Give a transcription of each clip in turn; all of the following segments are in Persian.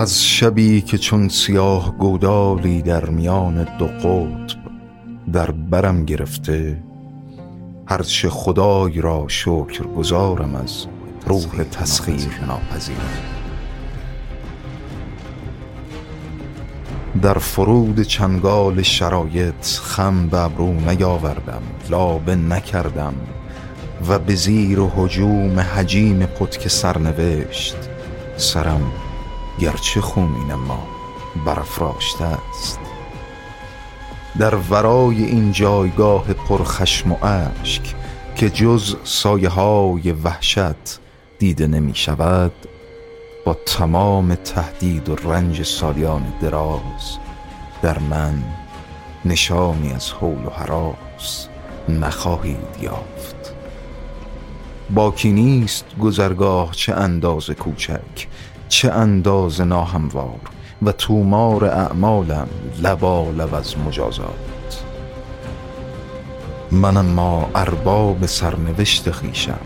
از شبی که چون سیاه گودالی در میان دو قطب در برم گرفته هرچه خدای را شکر گذارم از روح تسخیر ناپذیر. در فرود چنگال شرایط خم به ابرو نیاوردم لابه نکردم و به زیر و حجوم حجیم پتک سرنوشت سرم گرچه خونین ما برافراشته است. در ورای این جایگاه پرخشم و اشک که جز سایه های وحشت دیده نمی شود با تمام تهدید و رنج سالیان دراز در من نشانی از حول و حراس نخواهید یافت. باکی نیست گذرگاه چه انداز کوچک چه انداز ناهموار و تومار اعمالم لبالب از مجازات. من ما ارباب سرنوشت خیشم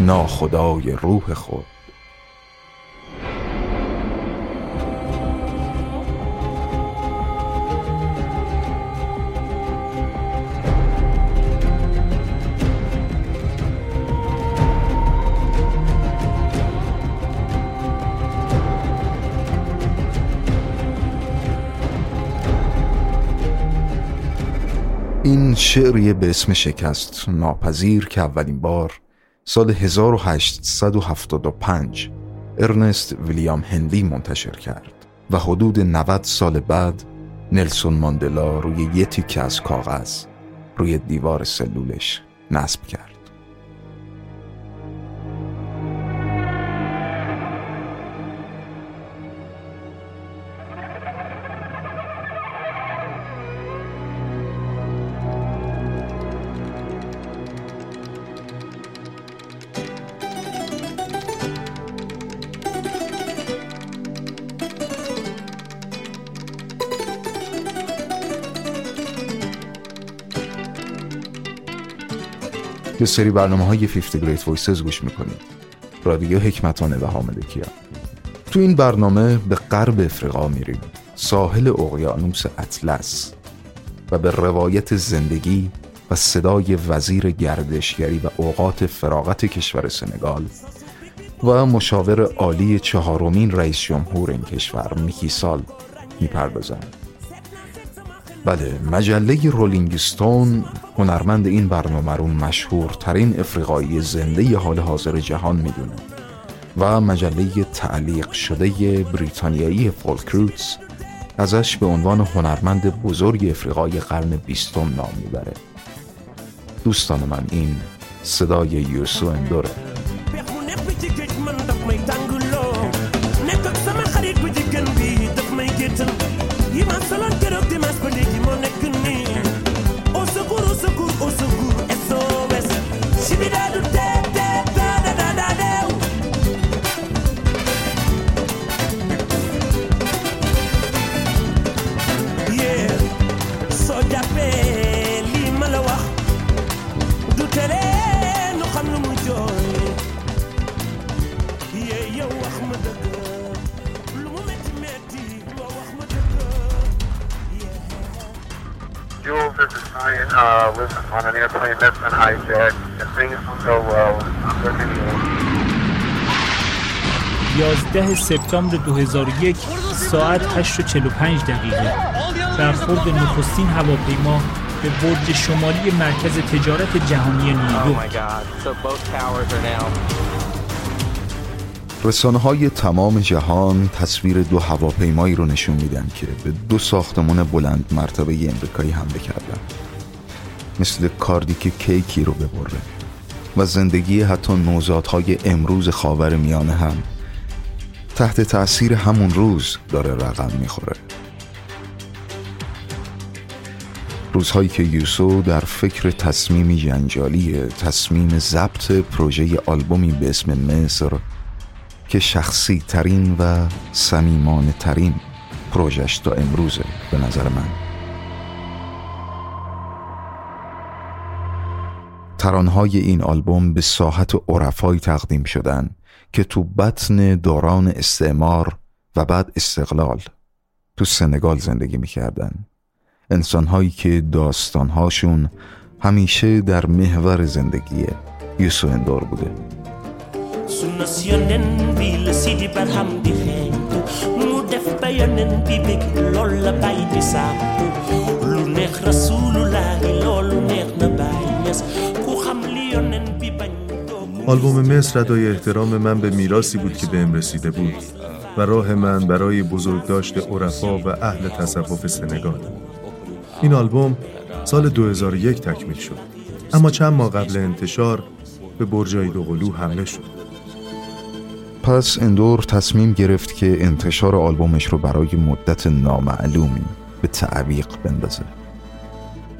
ناخدای روح خود. این شعریه به اسم شکست ناپذیر که اولین بار سال 1875 ارنست ویلیام هنلی منتشر کرد و حدود 90 سال بعد نلسون ماندلا روی یه تیکه از کاغذ روی دیوار سلولش نصب کرد. یه سری برنامه های 50 Great Voices گوش می‌کنید. رادیو حکمتانه و حامد کیا تو این برنامه به غرب افریقا میریم. ساحل اقیانوس اطلس. و به روایت زندگی و صدای وزیر گردشگری و اوقات فراغت کشور سنگال و مشاور عالی چهارمین رئیس جمهور این کشور میکی سال می‌پردازم. بله مجله رولینگستون هنرمند این برنامه رو مشهورترین افریقایی زنده حال حاضر جهان می‌دونه و مجله تعلیق شده بریتانیایی فولکروتس ازش به عنوان هنرمند بزرگ افریقای قرن بیستم نام می‌بره. دوستان من این صدای یوسو اندوره. سپتامبر 2001 ساعت 8 و 45 دقیقه. برخورد نخستین هواپیما به برج شمالی مرکز تجارت جهانی نیویورک. رسانه های تمام جهان تصویر دو هواپیمایی رو نشون میدن که به دو ساختمان بلند مرتبه امریکایی حمله کردن. مثل کاردی که کیکی رو ببره و زندگی حتی نوزادهای امروز خاور میانه هم تحت تأثیر همون روز داره رقم می‌خوره. روزهایی که یوسو در فکر تصمیمی جنجالی تصمیم ضبط پروژه آلبومی به اسم مصر که شخصی ترین و سمیمانه ترین پروژش تا امروزه به نظر من. ترانهای این آلبوم به ساحت و عرفایی تقدیم شدن که تو بطن دوران استعمار و بعد استقلال تو سنگال زندگی می‌کردن. انسانهایی که داستانهاشون همیشه در محور زندگی یوسو اندور بوده. آلبوم مصر ردای احترام من به میراسی بود که بهم رسیده بود و راه من برای بزرگداشت عرفا و اهل تصوف سنگال. این آلبوم سال 2001 تکمیل شد. اما چند ماه قبل انتشار به برجای دوقلو حمله شد. پس اندور تصمیم گرفت که انتشار آلبومش رو برای مدت نامعلومی به تعویق بندازه.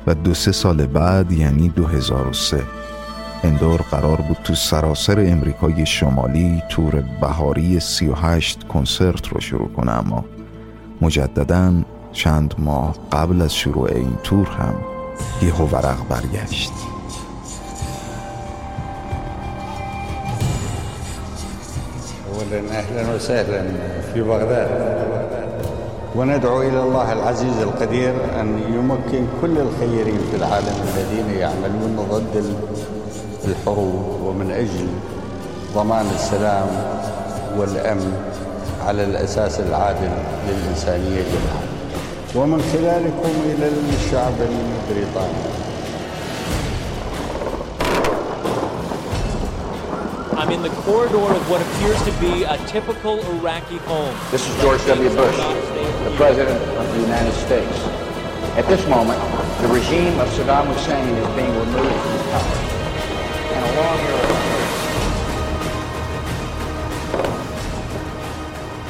و دو سه سال بعد یعنی 2003 اندور قرار بود تو سراسر امریکای شمالی تور بهاری 38 کنسرت رو شروع کنه اما مجددا چند ماه قبل از شروع این تور هم یه ورق برگشت. اولا اهلا وسهلا في بغداد. وندعو الى الله العزيز القدير ان يمكن كل الخيرين في العالم الذين يعملون ضد الحروب ومن أجل ضمان السلام والأمن على الأساس العادل للإنسانية جميعا ومن خلالكم إلى الشعب البريطاني I'm in the corridor of what appears to be a typical Iraqi home. This is George W. Bush, the President of the United States. At this moment, the regime of Saddam Hussein is being removed from power.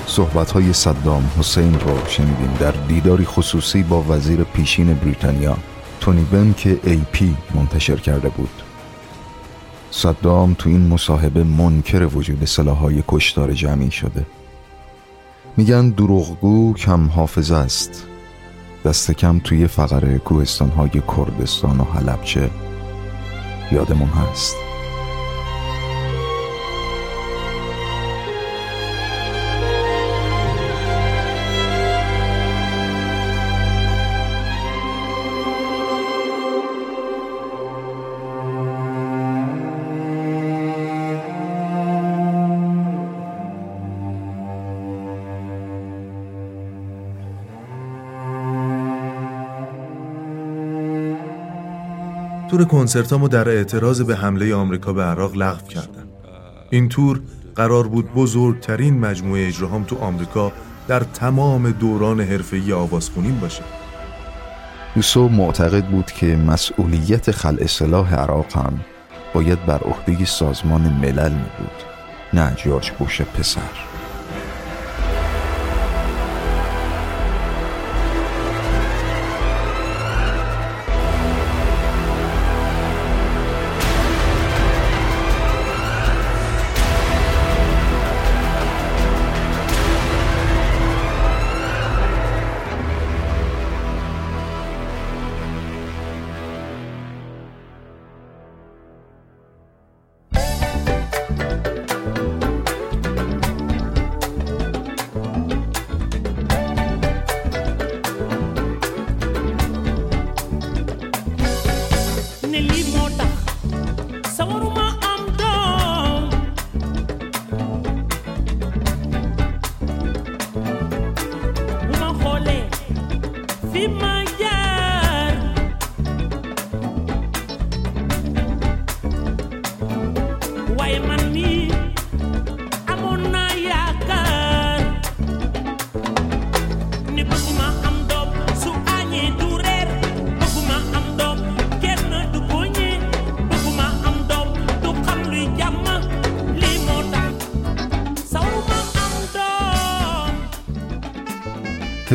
صحبت های صدام حسین رو شنیدیم در دیداری خصوصی با وزیر پیشین بریتانیا تونی بن که ای پی منتشر کرده بود. صدام تو این مصاحبه منکر وجود سلاحهای کشتار جمعی شده. میگن دروغگو کم حافظه است. دست کم توی فقر کوهستانهای کردستان و حلبچه یادمون هست. تور کنسرتامو در اعتراض به حمله آمریکا به عراق لغو کردن. این تور قرار بود بزرگترین مجموعه اجراهام تو آمریکا در تمام دوران حرفه‌ای آوازخونین باشه. یوسو معتقد بود که مسئولیت خلع سلاح عراق هم باید بر عهده سازمان ملل می بود نه بوش پسر.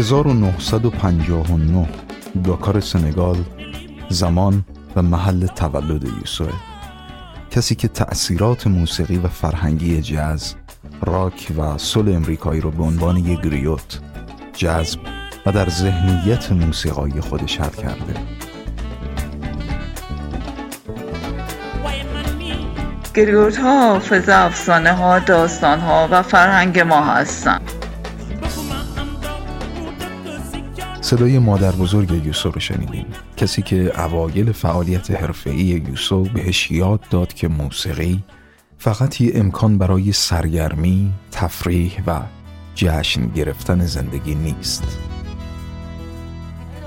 (1959) داکار سنگال زمان و محل تولد یوسوه کسی که تأثیرات موسیقی و فرهنگی جاز راک و سول امریکایی رو به عنوان یک گریوت جذب و در ذهنیت موسیقایی خودش حل کرده. گریوت ها حافظ افسانه ها داستان ها و فرهنگ ما هستند صدای مادر بزرگ یوسو رو شنیدیم. کسی که اوایل فعالیت حرفه‌ای یوسو بهش یاد داد که موسیقی فقط یه امکان برای سرگرمی، تفریح و جشن گرفتن زندگی نیست.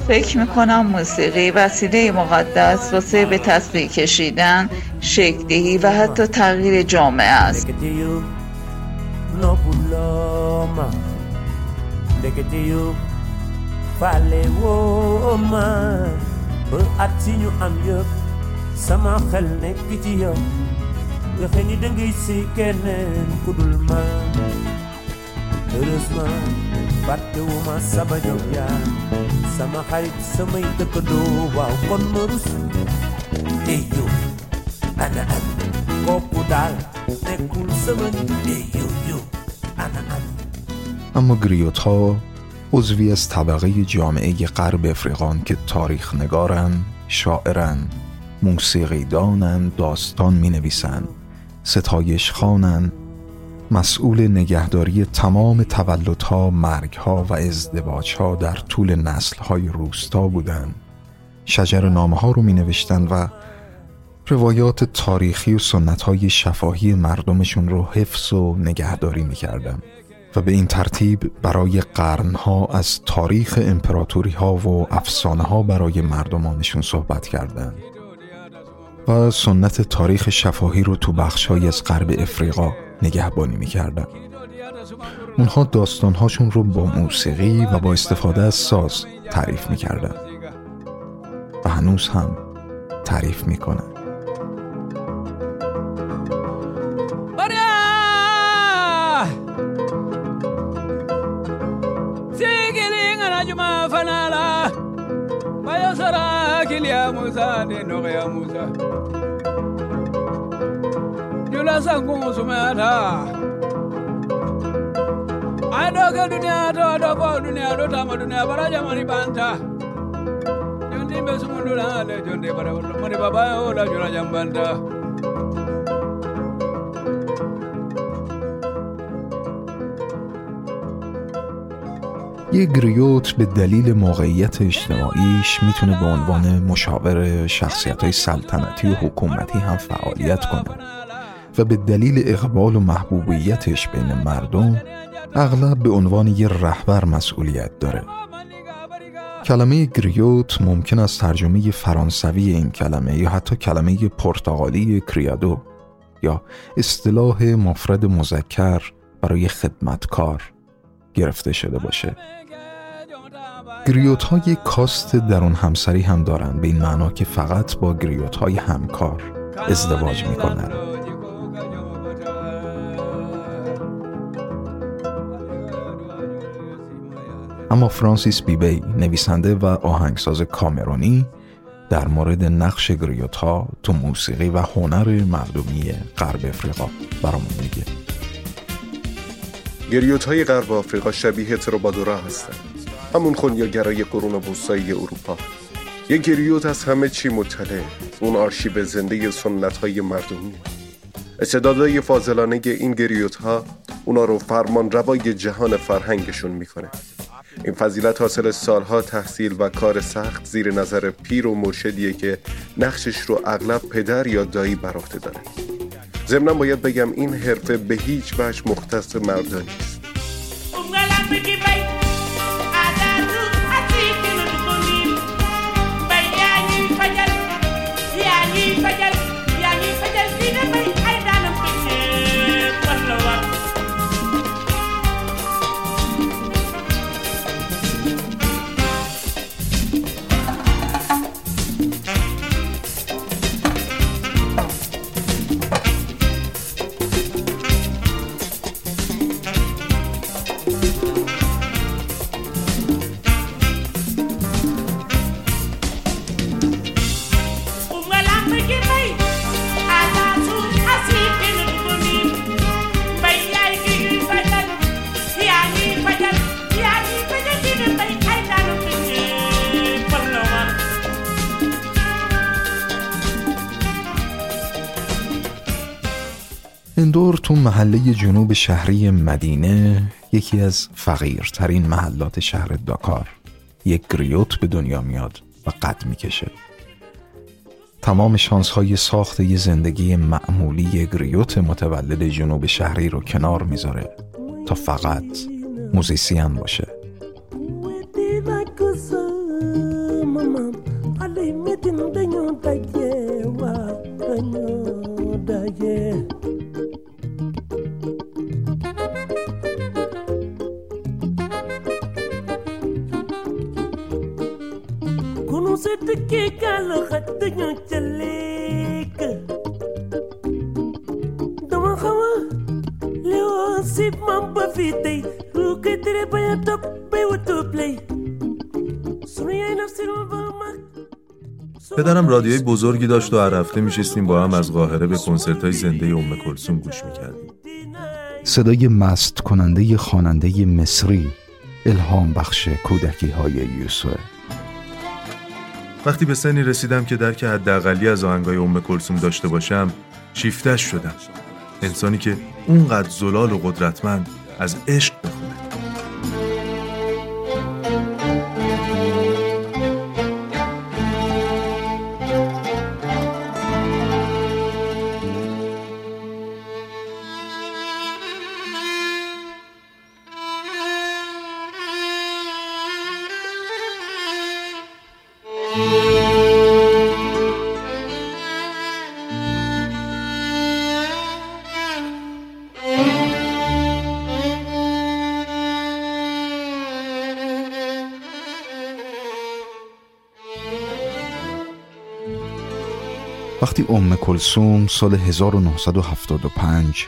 فکر می‌کنم موسیقی وسیله مقدس واسه به تصویر کشیدن شکلدهی و حتی تغییر جامعه است. faale woo ma ba at yi ñu am yëpp sama xel nekk ci yow. Nga xëy ni dangay si keneen ku dul ma heureusement fàttewu ma sama ñoom yaa. Sama xarit samay dëkkandoo waaw kon ma rus. Tey yow ana an kooku daal nekkul sama nit. Yow yow ana an. Ama griyo عضوی از طبقه جامعه غرب افریقان که تاریخ نگارن، شاعرن، موسیقی دانن، داستان می نویسن، ستایش خانن، مسئول نگهداری تمام تولدها، مرگها و ازدواجها در طول نسلهای روستا بودند. شجر نامه ها رو می نوشتن و روایات تاریخی و سنت های شفاهی مردمشون رو حفظ و نگهداری می کردن. و به این ترتیب برای قرنها از تاریخ امپراتوری ها و افسانه ها برای مردمانشون صحبت کردند. و سنت تاریخ شفاهی رو تو بخشهایی از غرب افریقا نگهبانی می‌کردن اونها داستانهاشون رو با موسیقی و با استفاده از ساز تعریف می‌کردن و هنوز هم تعریف می‌کنن bara moni baba jula jambanta یه گریوت به دلیل موقعیت اجتماعیش می‌تونه به عنوان مشاور شخصیت های سلطنتی و حکومتی هم فعالیت کنه و به دلیل اقبال و محبوبیتش بین مردم اغلب به عنوان یه رهبر مسئولیت داره. کلمه گریوت ممکن است ترجمه فرانسوی این کلمه یا حتی کلمه پرتغالی کریادو یا اصطلاح مفرد مذکر برای خدمتکار گرفته شده باشه. گریوت های کاست درون همسری هم دارن به این معنا که فقط با گریوت های همکار ازدواج می‌کنن اما فرانسیس بیبی نویسنده و آهنگساز کامرونی در مورد نقش گریوت ها تو موسیقی و هنر مردمی غرب افریقا برامون میگه. گریوت های غرب آفریقا شبیه تروبادورا هستند. همون خونیاگرای قرون وسطایی اروپا. یک گریوت از همه چی مطلع. اون آرشیو زنده سنت های مردمی. استعدادهای فاضلانه این گریوت ها اونا رو فرمان روای جهان فرهنگشون می‌کنه. این فضیلت حاصل سالها تحصیل و کار سخت زیر نظر پیر و مرشدیه که نقشش رو اغلب پدر یا دایی بر عهده داره. ضمنا باید بگم این حرفه به هیچ وجه مختص مردانی است محله جنوب شهری مدینه یکی از فقیرترین محلات شهر داکار. یک گریوت به دنیا میاد و قد می‌کشه. تمام شانس های ساخت یه زندگی معمولی گریوت متولد جنوب شهری رو کنار می‌ذاره تا فقط موزیسین باشه. پدرم رادیوی بزرگی داشت و هر هفته میشستیم با هم از قاهره به کنسرت های زنده ام کلثوم گوش می‌کردیم. صدای مست کننده خواننده مصری الهام بخش کودکی های یوسف. وقتی به سنی رسیدم که درک حداقلی از آهنگای ام کلثوم داشته باشم شیفتش شدم. انسانی که اونقدر زلال و قدرتمند از عشق بخونه ام کلسوم سال 1975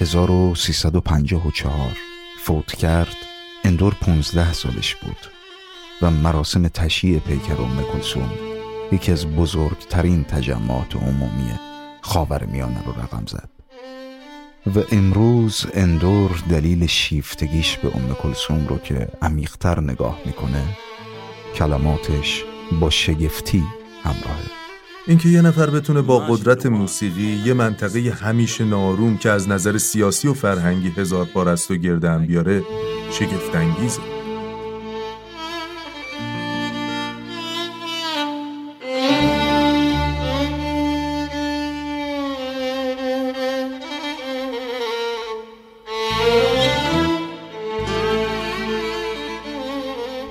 1354 فوت کرد اندور 15 سالش بود و مراسم تشییع پیکر ام کلسوم یکی از بزرگترین تجمعات عمومی خاور میانه رو رقم زد. و امروز اندور دلیل شیفتگیش به ام کلسوم رو که عمیقتر نگاه می‌کنه کلماتش با شگفتی همراهه اینکه یه نفر بتونه با قدرت موسیقی یه منطقه همیشه ناروم که از نظر سیاسی و فرهنگی هزار بار است و گردن بیاره شگفتانگیزه.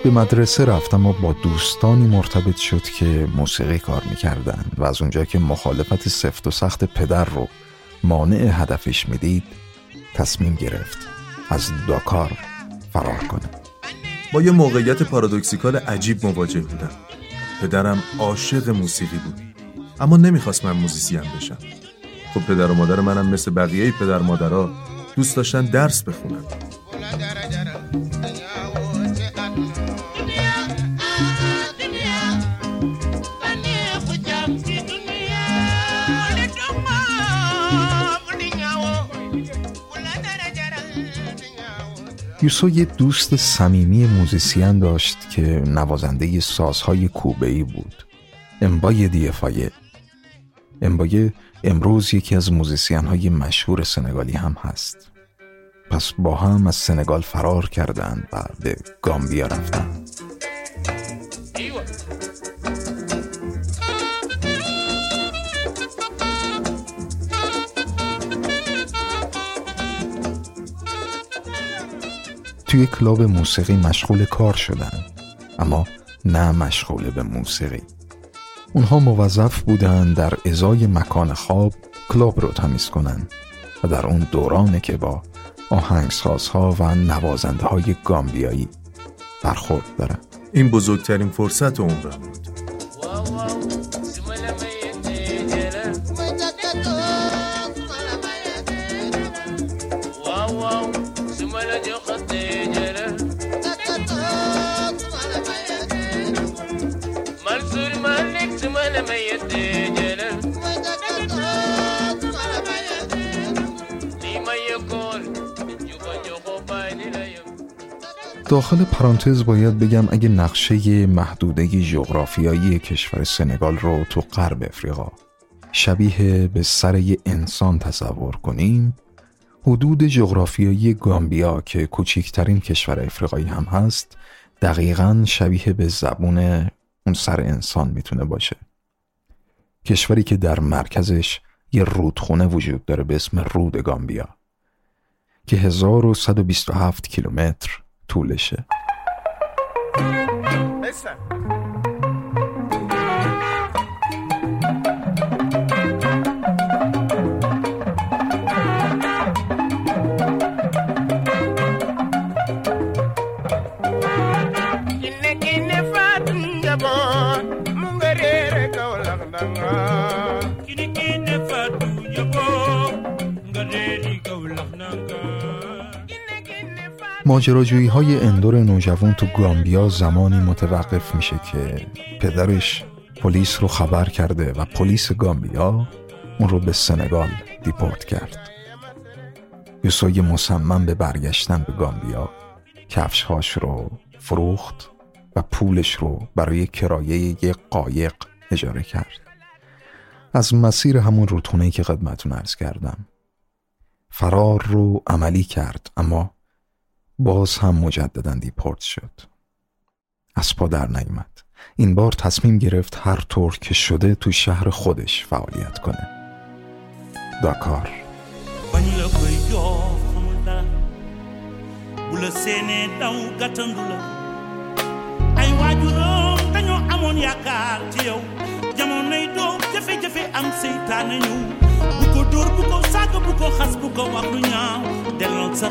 به مدرسه رفتم و با دوستانی مرتبط شد که موسیقی کار می‌کردن و از اونجا که مخالفت سفت و سخت پدر رو مانع هدفش می‌دید تصمیم گرفت از داکار فرار کنه. با یه موقعیت پارادوکسیکال عجیب مواجه بودم. پدرم عاشق موسیقی بود اما نمی‌خواست من موزیسین بشم. خب پدر و مادر منم مثل بقیه پدر مادرها دوست داشتن درس بخونن. یوسو یه دوست صمیمی موزیسین داشت که نوازنده سازهای کوبه‌ای بود. امبای دیفایه امبایه امروز یکی از موزیسین های مشهور سنگالی هم هست. پس با هم از سنگال فرار کردند و به گامبیا رفتن توی کلاب موسیقی مشغول کار شدن اما نه مشغول به موسیقی. اونها موظف بودن در ازای مکان خواب کلاب رو تمیز کنن و در اون دورانه که با آهنگسازها و نوازنده های گامبیایی برخورد دارن. این بزرگترین فرصت عمرم بود داخل پرانتز باید بگم اگه نقشه محدوده جغرافیایی کشور سنگال رو تو غرب افریقا شبیه به سر یه انسان تصور کنیم حدود جغرافیایی گامبیا که کوچکترین کشور افریقایی هم هست دقیقا شبیه به زبون اون سر انسان می‌تونه باشه. کشوری که در مرکزش یه رودخونه وجود داره به اسم رود گامبیا که 1127 کیلومتر طولشه. ماجراجویی های اندور نوجوان تو گامبیا زمانی متوقف میشه که پدرش پلیس رو خبر کرده و پلیس گامبیا اون رو به سنگال دیپورت کرد. یوسوی مصمم به برگشتن به گامبیا کفشهاش رو فروخت و پولش رو برای کرایه یک قایق اجاره کرد. از مسیر همون روتونه که خدمتون ارز کردم. فرار رو عملی کرد اما باز هم مجددا دیپورت شد. از پا در نیامد این بار تصمیم گرفت هر طور که شده تو شهر خودش فعالیت کنه. داکار. saaga bu ko xas bu ko wax lu sa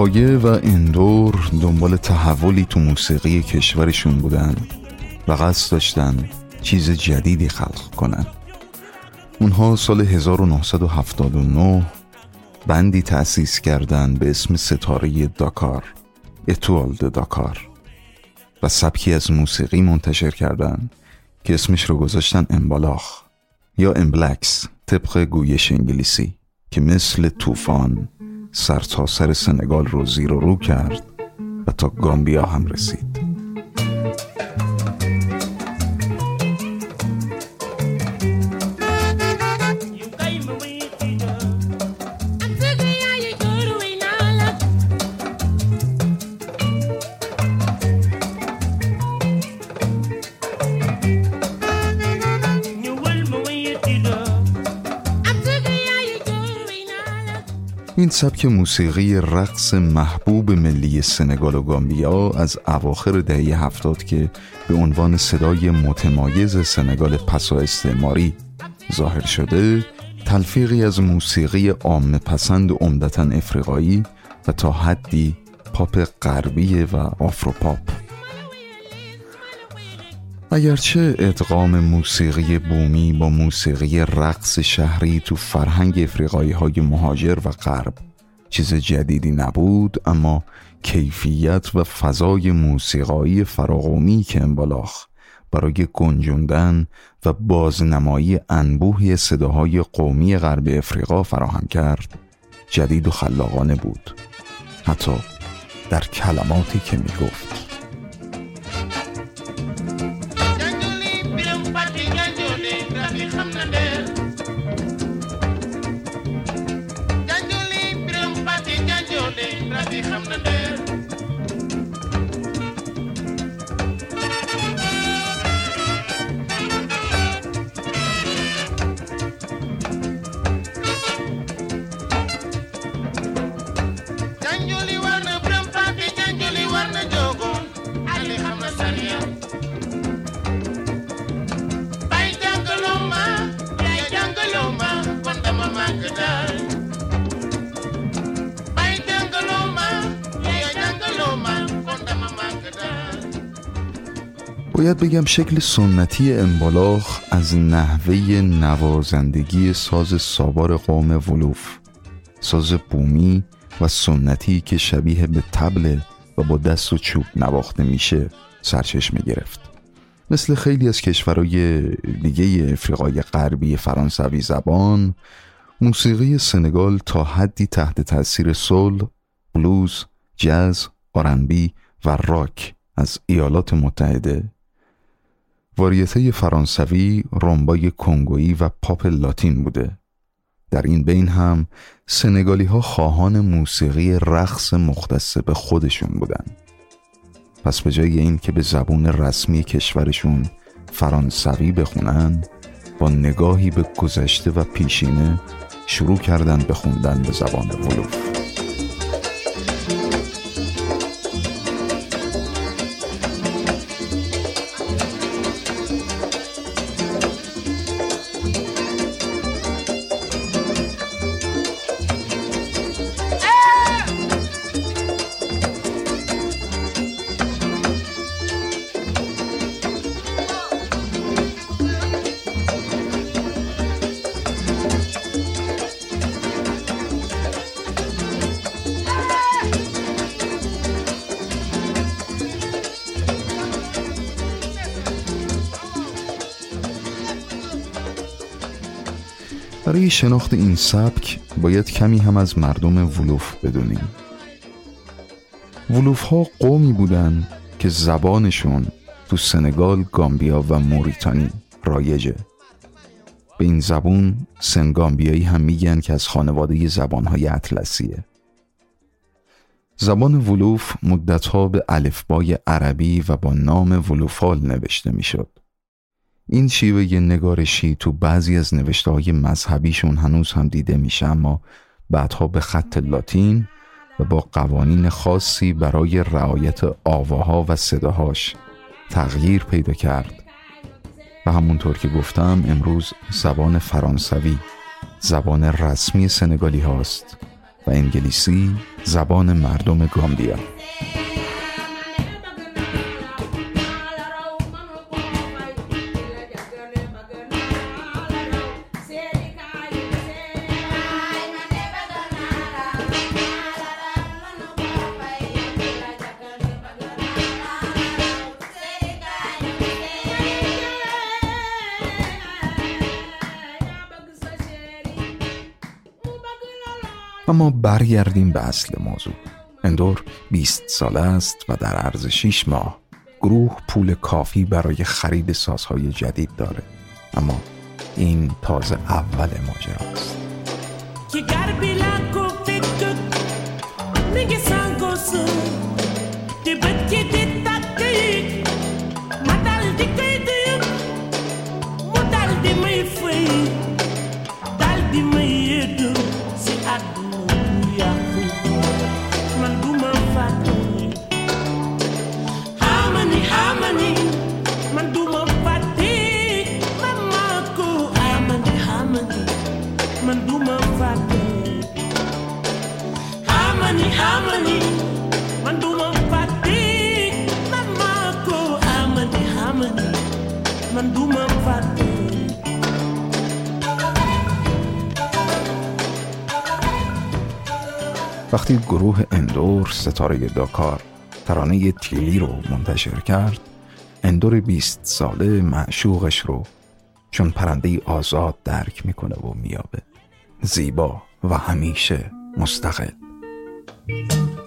فایه و اندور دنبال تحولی تو موسیقی کشورشون بودن و قصد داشتن چیز جدیدی خلق کنن. اونها سال 1979 بندی تأسیس کردند به اسم ستاره داکار اتوال داکار و سبکی از موسیقی منتشر کردند که اسمش رو گذاشتن امبالاخ یا امبلکس طبق گویش انگلیسی که مثل طوفان سرتاسر سر سنگال رو زیر و رو کرد و تا گامبیا هم رسید. سبک موسیقی رقص محبوب ملی سنگال و گامبیا از اواخر دهه هفتاد که به عنوان صدای متمایز سنگال پسا استعماری ظاهر شده تلفیقی از موسیقی عام پسند عمدتا افریقایی و تا حدی پاپ غربی و آفروپاپ. اگرچه ادغام موسیقی بومی با موسیقی رقص شهری تو فرهنگ افریقایی های مهاجر و غرب چیز جدیدی نبود اما کیفیت و فضای موسیقایی فراغومی که انبالاخ برای گنجوندن و بازنمایی انبوهی صداهای قومی غرب افریقا فراهم کرد جدید و خلاقانه بود حتی در کلماتی که می گفت باید بگم شکل سنتی امبالاخ از نحوه نوازندگی ساز سابار قوم ولوف ساز بومی و سنتی که شبیه به تبل و با دست و چوب نواخته میشه سرچشمه گرفت. مثل خیلی از کشورهای دیگه افریقای غربی فرانسوی زبان موسیقی سنگال تا حدی تحت تاثیر سول، بلوز، جاز، آرنبی و راک از ایالات متحده واریته فرانسوی، رومبای کنگویی و پاپ لاتین بوده. در این بین هم سنگالی ها خواهان موسیقی رقص مختص به خودشون بودن. پس به جای این که به زبون رسمی کشورشون فرانسوی بخونن با نگاهی به گذشته و پیشینه شروع کردن به خوندن به زبان ولوف شناخت این سبک باید کمی هم از مردم ولوف بدونیم. ولوف ها قومی بودن که زبانشون تو سنگال، گامبیا و موریتانی رایجه. به این زبون سنگامبیایی هم میگن که از خانواده زبانهای اطلسیه. زبان ولوف مدتها به الفبای عربی و با نام ولوفال نوشته می‌شد. این شیوه نگارشی تو بعضی از نوشته های مذهبیشون هنوز هم دیده میشه اما بعدها به خط لاتین و با قوانین خاصی برای رعایت آواها و صداهاش تغییر پیدا کرد. و همونطور که گفتم امروز زبان فرانسوی زبان رسمی سنگالی هاست و انگلیسی زبان مردم گامبیا. اما برگردیم به اصل موضوع. اندور 20 ساله است و در عرض 6 ماه گروه پول کافی برای خرید سازهای جدید داره. اما این تازه اول ماجراست وقتی گروه اندور ستاره داکار ترانه تیلی رو منتشر کرد اندور بیست ساله معشوقش رو چون پرنده آزاد درک می‌کنه و میابه زیبا و همیشه مستقل. Thank you.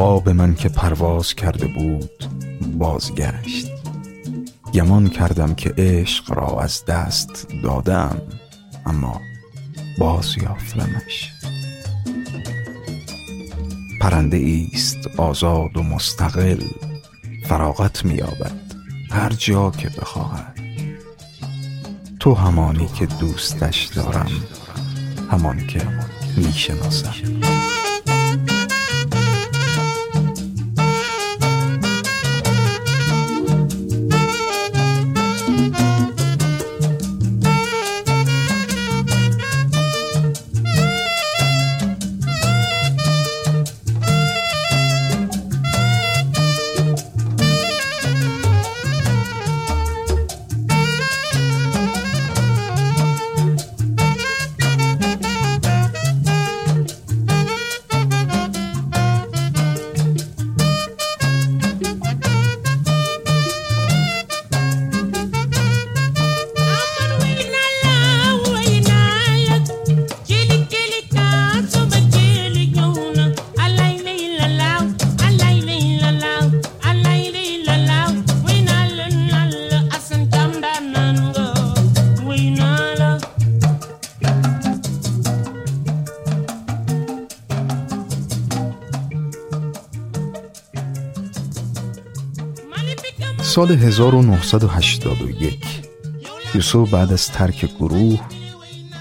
عقاب من که پرواز کرده بود بازگشت. گمان کردم که عشق را از دست دادم اما باز یافتمش پرنده است آزاد و مستقل فراغت مییابد هر جا که بخواهد. تو همانی که دوستش دارم همان که می‌شناسم. سال 1981 یوسو بعد از ترک گروه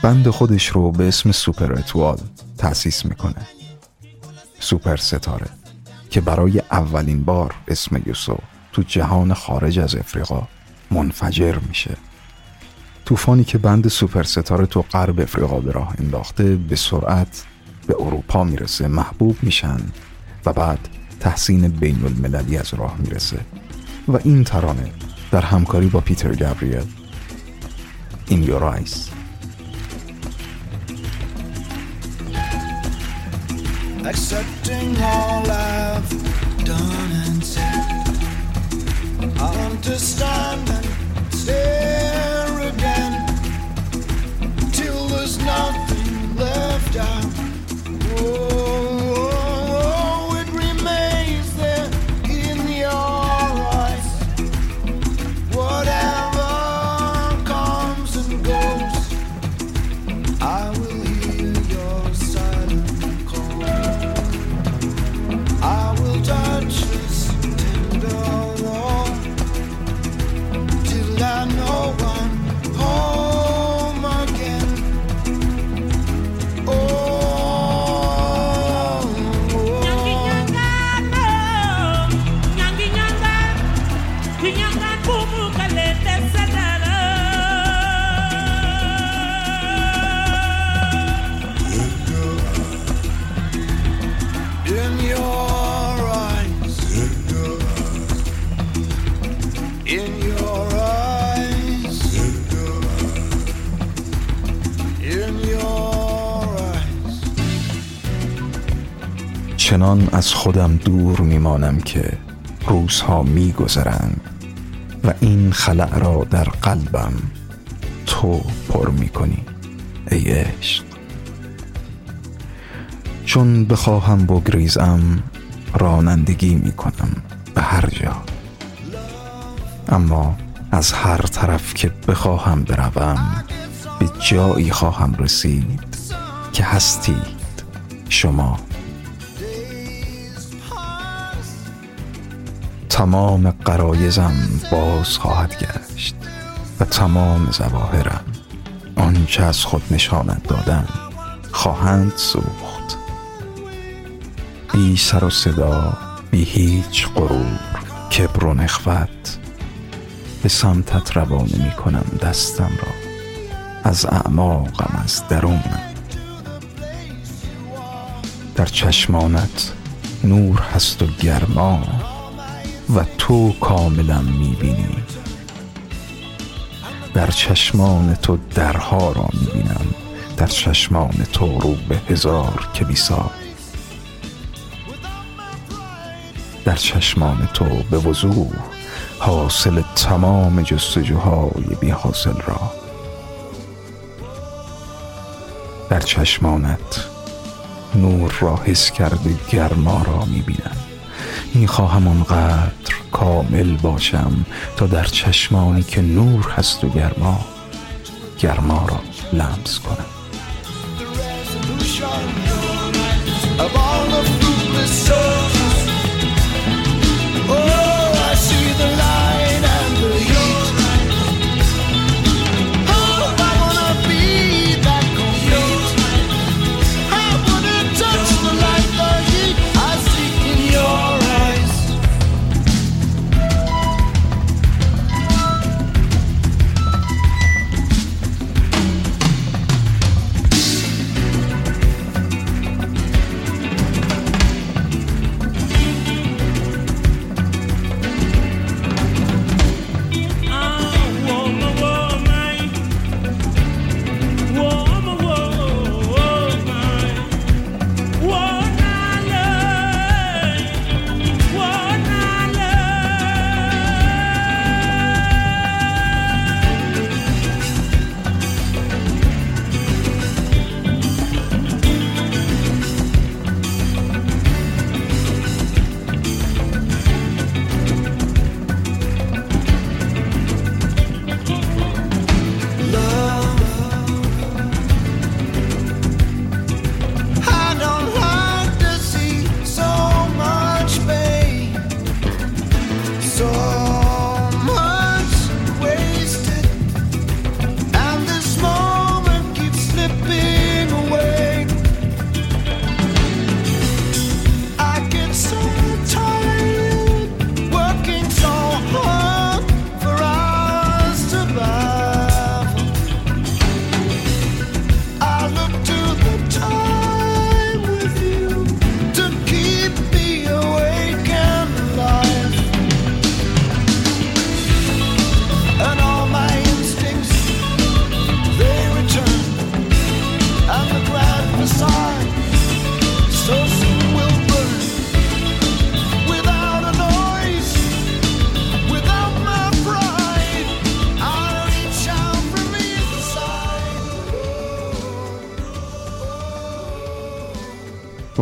band خودش رو به اسم Super Étoile تأسیس می‌کنه. سوپر ستاره که برای اولین بار اسم یوسو تو جهان خارج از افریقا منفجر میشه. طوفانی که band سوپر ستاره تو غرب افریقا به راه انداخته به سرعت به اروپا می‌رسه محبوب میشن و بعد تحسین بین المللی از راه می‌رسه. و این ترانه در همکاری با پیتر گابریل In Your Eyes Accepting all I've done and said I understand and از خودم دور میمانم که روزها میگذرند و این خلع را در قلبم تو پر می‌کنی ای عشق. چون بخواهم بگریزم رانندگی می‌کنم به هر جا. اما از هر طرف که بخواهم بروم به جایی خواهم رسید که هستید شما. تمام قرایزم باز خواهد گشت و تمام زواهرم آنچه از خود نشانت دادم خواهند سوخت. بی سر و صدا بی هیچ غرور کبر و نخوت به سمتت روانه می کنم دستم را از اعماقم از درونم. در چشمانت نور هست و گرما. و تو کاملا می‌بینی. در چشمان تو درها را می‌بینم. در چشمان تو رو به هزار کلیسا. در چشمان تو به وضوح حاصل تمام جستجوهای بی حاصل را. در چشمانت نور را حس کرده گرما را می‌بینم. می‌خواهم آنقدر کامل باشم تا در چشمانی که نور هست و گرما گرما را لمس کنم.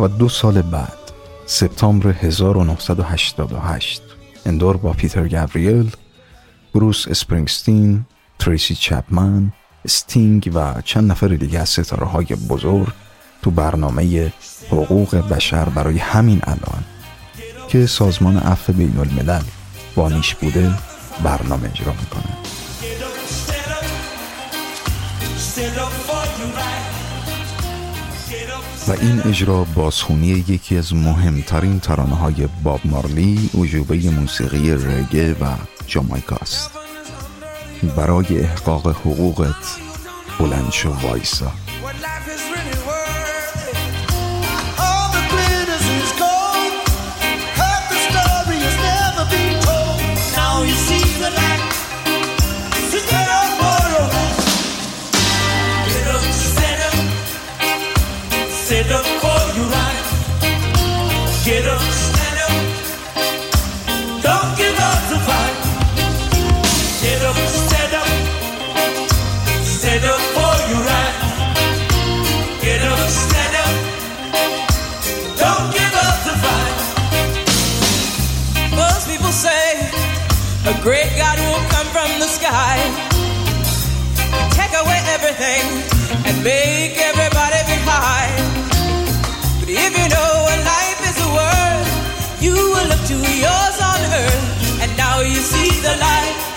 دو سال بعد سپتامبر 1988 اندور با پیتر گابریل بروس اسپرینگستین تریسی چپمن استینگ و چند نفر دیگه از ستاره های بزرگ تو برنامه حقوق بشر برای همین الان که سازمان عفو بین الملل بانیش بوده برنامه اجرا می‌کنه. و این اجرا بازخونی یکی از مهمترین ترانه های باب مارلی وجوبه موسیقی رگه و جامایکا است. برای احقاق حقوقت بلند شو وایسا. Stand up for your right. Get up, stand up. Don't give up the fight. Get up, stand up. Stand up for your right. Get up, stand up. Don't give up the fight. Most people say a great God will come from the sky, take away everything, and make everybody be high. The light.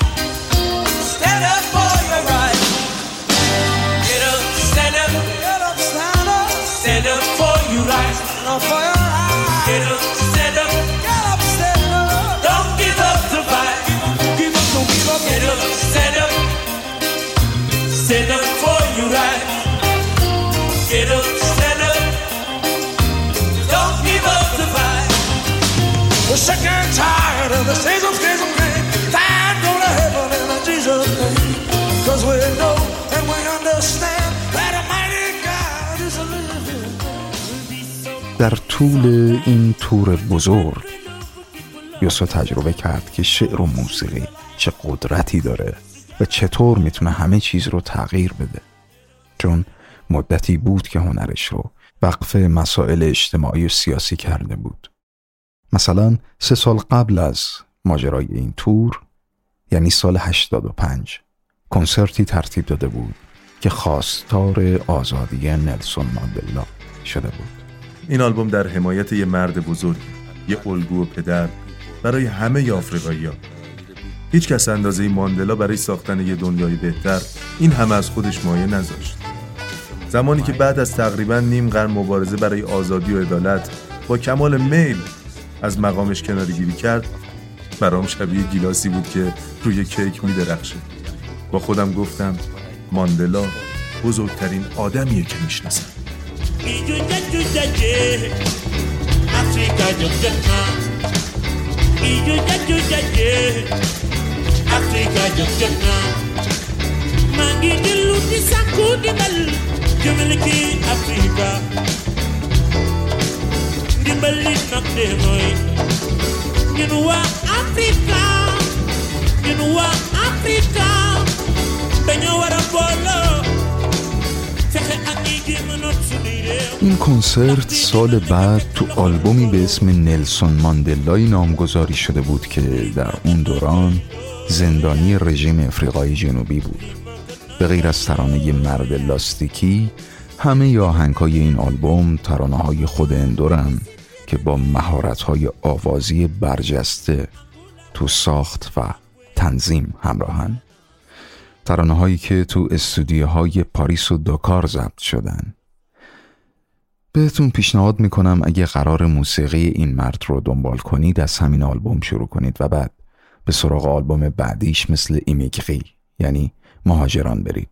در طول این تور بزرگ. یوسا تجربه کرد که شعر و موسیقی چه قدرتی داره و چطور می‌تونه همه چیز رو تغییر بده. چون مدتی بود که هنرش رو وقف مسائل اجتماعی و سیاسی کرده بود. مثلا سه سال قبل از ماجرای این تور یعنی سال 85 کنسرتی ترتیب داده بود که خواستار آزادی نلسون ماندلا شده بود. این آلبوم در حمایت یه مرد بزرگ یه الگو و پدر برای همه آفریقایی ها. هیچ کس اندازه ماندلا برای ساختن یه دنیای بهتر این همه از خودش مایه نذاشت. زمانی که بعد از تقریبا نیم قرن مبارزه برای آزادی و عدالت با کمال میل از مقامش کناری گیری کرد برام شبیه گیلاسی بود که روی کیک میدرخشه. با خودم گفتم ماندلا بزرگترین آدمیه که می‌شناسم. Ijujajujaje, Africa jọjọna. Ijujajujaje, Africa jọjọna. Mangi dilu sakudi bal, jumiliki Africa. Dimbali nak demoy, ñun waa Africa, ñun waa Africa, a booloo این کنسرت سال بعد تو آلبومی به اسم نلسون ماندلای نامگذاری شده بود که در اون دوران زندانی رژیم افریقای جنوبی بود. به غیر از ترانه مرد لاستیکی همه آهنگهای این آلبوم ترانه های خود اندورن که با مهارت های آوازی برجسته تو ساخت و تنظیم همراهن. ترانه هایی که تو استودیوهای پاریس و داکار ضبط شدن. بهتون پیشنهاد می‌کنم اگه قرار موسیقی این مرد رو دنبال کنید از همین آلبوم شروع کنید و بعد به سراغ آلبوم بعدیش مثل ایمیگری یعنی مهاجران برید.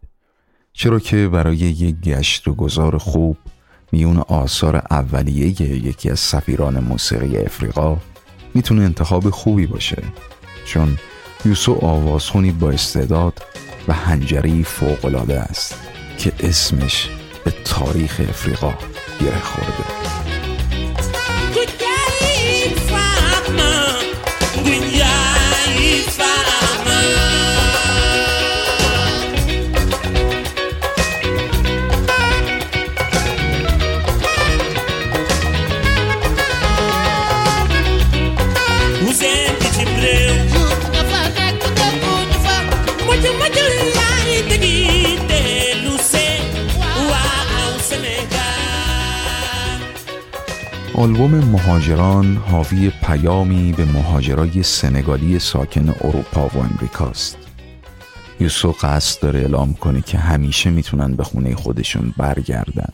چرا که برای یک گشت و گذار خوب میون آثار اولیه یکی از سفیران موسیقی افریقا می‌تونه انتخاب خوبی باشه. چون یوسو آوازخونی با استعداد و هنجری فوقالعاده است که اسمش به تاریخ افریقا گره خورده. آلبوم مهاجران حاوی پیامی به مهاجرای سنگالی ساکن اروپا و امریکاست یوسو قصد داره اعلام کنه که همیشه می‌تونن به خونه خودشون برگردن.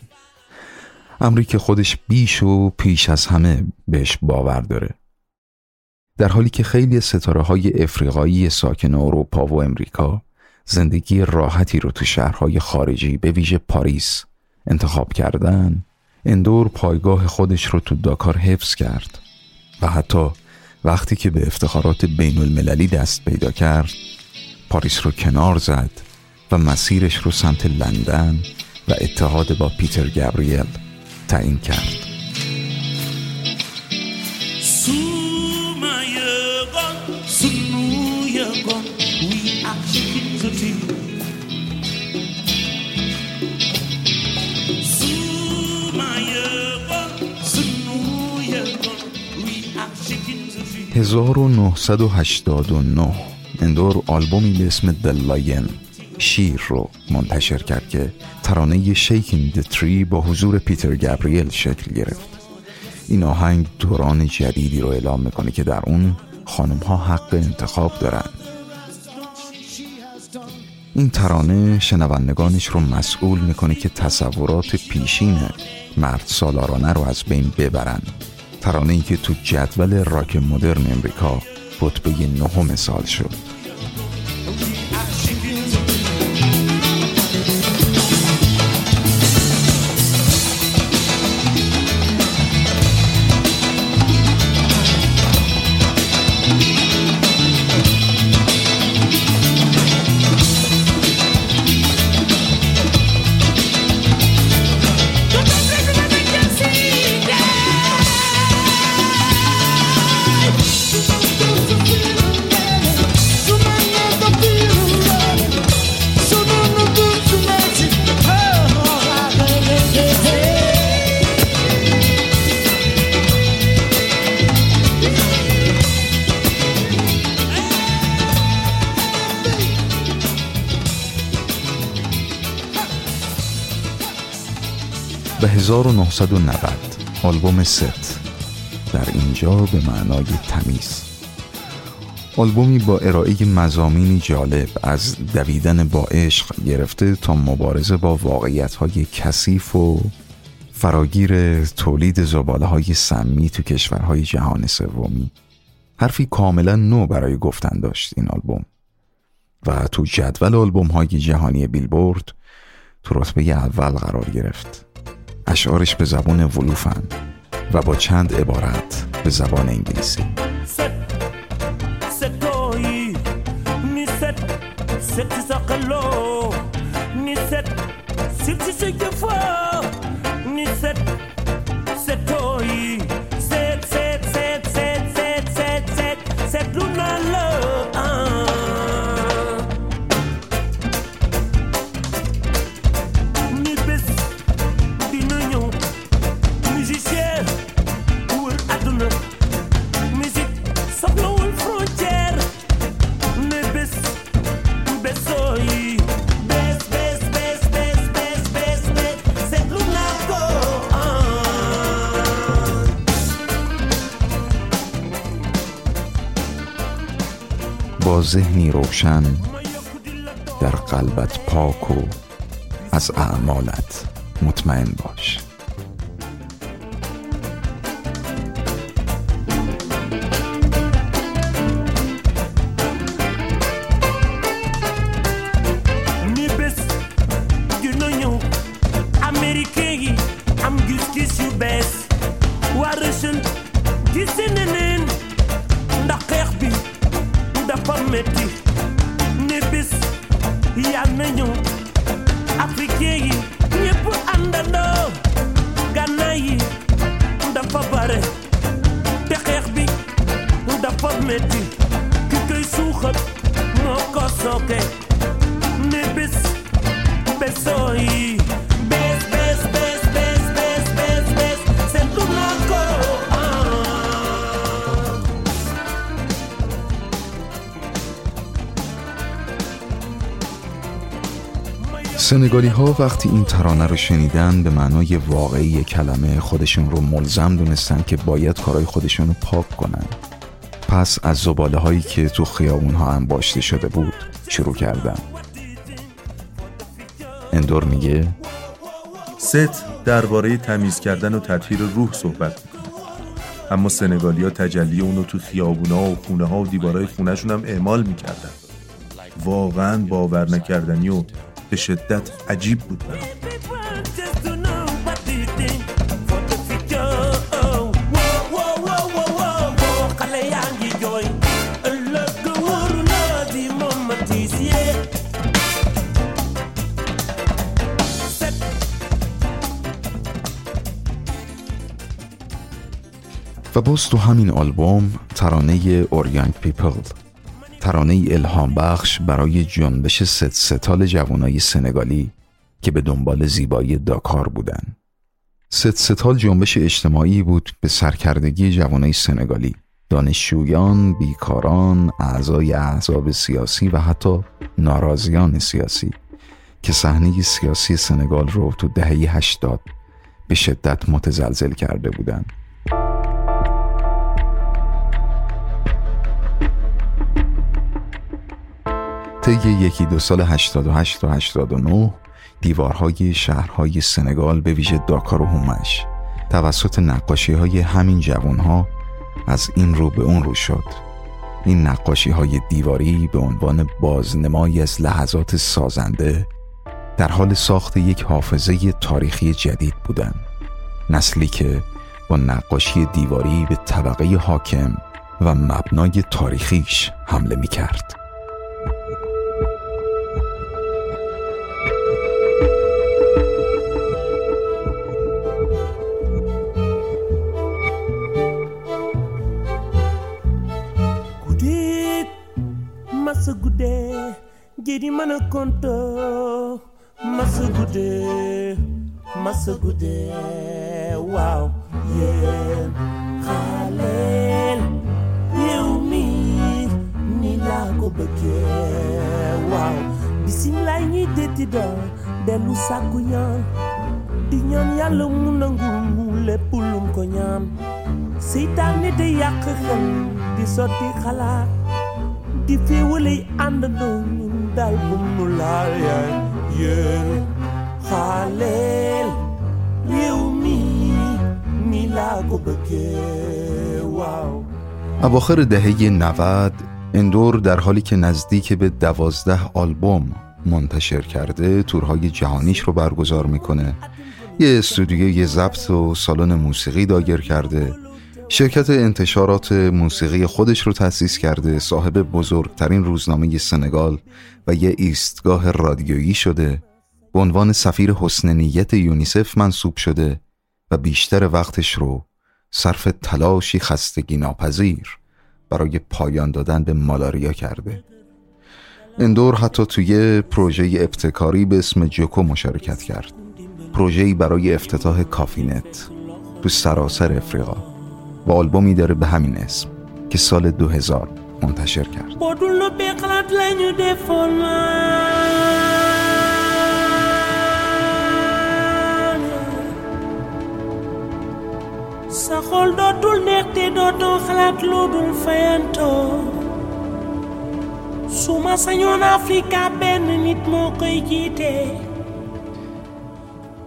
امری که خودش بیش و پیش از همه بهش باور داره. در حالی که خیلی ستاره های افریقایی ساکن اروپا و امریکا زندگی راحتی رو تو شهرهای خارجی به ویژه پاریس انتخاب کردن اندور پایگاه خودش رو تو داکار حفظ کرد و حتی وقتی که به افتخارات بین المللی دست پیدا کرد پاریس رو کنار زد و مسیرش رو سمت لندن و اتحاد با پیتر گابریل تعیین کرد. 1989 اندور آلبومی به اسم دلاین شیر رو منتشر کرد که ترانه شیکین د تری با حضور پیتر گابریل شکل گرفت. این آهنگ دوران جدیدی رو اعلام می‌کنه که در اون خانم ها حق انتخاب دارن. این ترانه شنوندگانش رو مسئول می‌کنه که تصورات پیشین مرد سالارانه رو از بین ببرن. ترانه ای که تو جدول راک مدرن امریکا رتبه نهم سال شد. 1990 آلبوم ست. در اینجا به معنای تمیز. آلبومی با ارائه مزامینی جالب از دویدن با عشق گرفته تا مبارزه با واقعیت های کثیف و فراگیر تولید زباله های سمی تو کشورهای جهان سومی. حرفی کاملا نو برای گفتن داشت این آلبوم. و تو جدول آلبوم های جهانی بیلبورد تو رتبه اول قرار گرفت. اشعارش به زبان ولوفن و با چند عبارت به زبان انگلیسی C'est با ذهنی روشن در قلبت پاک و از اعمالت مطمئن باش. سنگالی ها وقتی این ترانه رو شنیدن به معنای واقعی کلمه خودشون رو ملزم دونستن که باید کارهای خودشون رو پاک کنن. پس از زباله هایی که تو خیابون ها انباشته شده بود شروع کردن. اندور میگه ست درباره تمیز کردن و تطهیر روح صحبت می‌کنه. اما سنگالیا تجلی اونو تو خیابونا و خونه ها و دیوارهای خونهشون هم اعمال می‌کردن. واقعا باور نکردنی و به شدت عجیب بود برام. و باز تو همین آلبوم ترانه اوریانگ پیپل ترانه الهام بخش برای جنبش ست ستال جوانای سنگالی که به دنبال زیبایی داکار بودن ست ستال جنبش اجتماعی بود به سرکردگی جوانای سنگالی دانشجویان، بیکاران، اعضای احزاب سیاسی و حتی ناراضیان سیاسی که صحنه سیاسی سنگال رو تو دهه 80 به شدت متزلزل کرده بودند. طی یکی دو سال 88 تا 89 دیوارهای شهرهای سنگال به ویژه داکار و هومش توسط نقاشی های همین جوانها از این رو به اون رو شد این نقاشی های دیواری به عنوان بازنمایی از لحظات سازنده در حال ساخت یک حافظه تاریخی جدید بودند نسلی که با نقاشی دیواری به طبقه حاکم و مبنای تاریخیش حمله می کرد. Gedi mana konto. Masugude Masugude Wow Yeah. Khalel Yeumi Nila kobeke Wow Bismillah ni detida Delu sakuyan Di ñaan yàlla mu nangu mu lépp lum te yàq di di féewale àndandoo ñun daal bum nu laal yaay yéen xaaleel réew mi ni laa ko bëggee waaw اواخر دهه 90 اندور در حالی که نزدیک به دوازده آلبوم منتشر کرده تورهای جهانیش رو برگزار می‌کنه. یه استودیوی ضبط و سالن موسیقی دایر کرده. شرکت انتشارات موسیقی خودش رو تأسیس کرده صاحب بزرگترین روزنامه سنگال و یه ایستگاه رادیویی شده. به عنوان سفیر حسن نیت یونیسف منصوب شده و بیشتر وقتش رو صرف تلاشی خستگی ناپذیر برای پایان دادن به مالاریا کرده. اندور حتی توی پروژه ابتکاری به اسم جوکو مشارکت کرد. پروژه‌ای برای افتتاح کافینت تو سراسر افریقا. و آلبومی داره به همین اسم که سال 2000 منتشر کرد Bodul no be xalaat lañu defoon maan sa xol dootul neex te dootoo xalaat lu su ma koy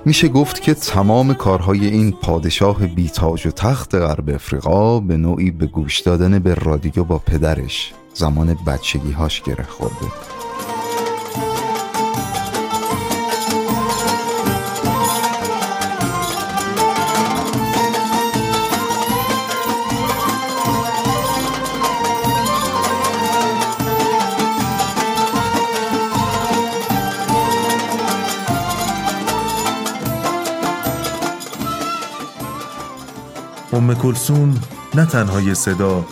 میشه گفت که تمام کارهای این پادشاه بیتاج و تخت غرب افریقا به نوعی به گوش دادن به رادیو با پدرش زمان بچگیهاش گره خورده. ام کلسوم نه تنها یه صدا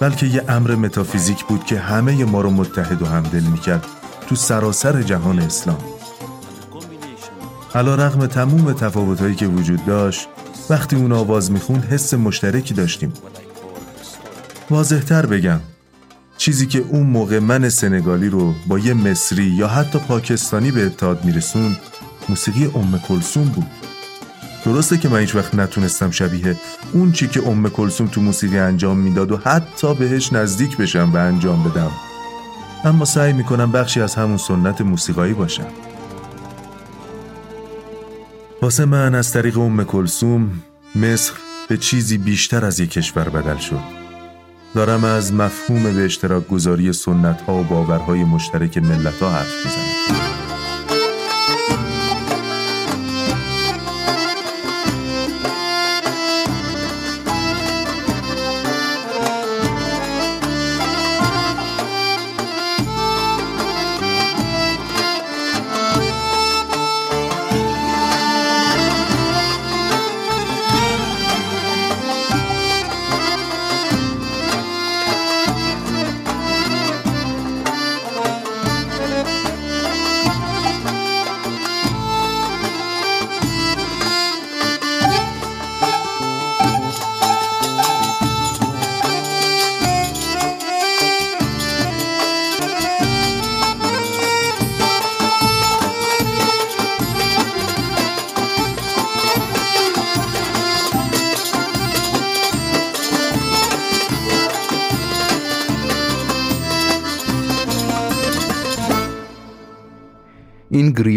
بلکه یه امر متافیزیک بود که همه ما رو متحد و همدل می‌کرد تو سراسر جهان اسلام. علا رغم تموم تفاوتهایی که وجود داشت وقتی اون آواز می‌خوند حس مشترکی داشتیم. واضحتر بگم چیزی که اون موقع من سنگالی رو با یه مصری یا حتی پاکستانی به اتحاد میرسوند موسیقی ام کلسوم بود. درسته که من هیچ وقت نتونستم شبیه اون چی که ام کلسوم تو موسیقی انجام می‌داد و حتی بهش نزدیک بشم و انجام بدم. اما سعی می‌کنم بخشی از همون سنت موسیقایی باشم. واسه من از طریق ام کلسوم مصر به چیزی بیشتر از یک کشور بدل شد. دارم از مفهوم به اشتراک گذاری سنت ها و باورهای مشترک ملت ها حرف می‌زنم.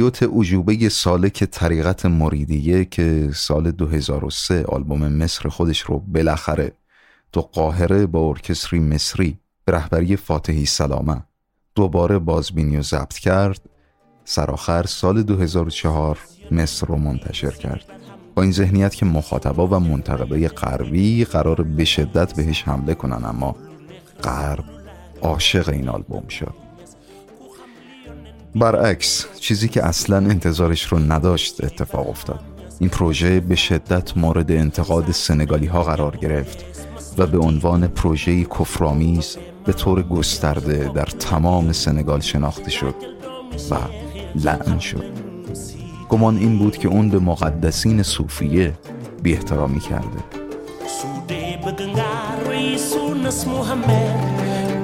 گریوت عجوبه سالک طریقت مریدیه که سال 2003 آلبوم مصر خودش رو بالاخره تو قاهره با ارکستری مصری به رهبری فاتحی سلامه دوباره بازبینی و ضبط کرد سرآخر سال 2004 مصر رو منتشر کرد. با این ذهنیت که مخاطبا و منتقدای غربی قرار به شدت بهش حمله کنن اما غرب عاشق این آلبوم شد. برعکس چیزی که اصلا انتظارش رو نداشت اتفاق افتاد. این پروژه به شدت مورد انتقاد سنگالی ها قرار گرفت و به عنوان پروژه کفرآمیز به طور گسترده در تمام سنگال شناخته شد و لعن شد. گمان این بود که اون به مقدسین صوفیه بی احترامی کرده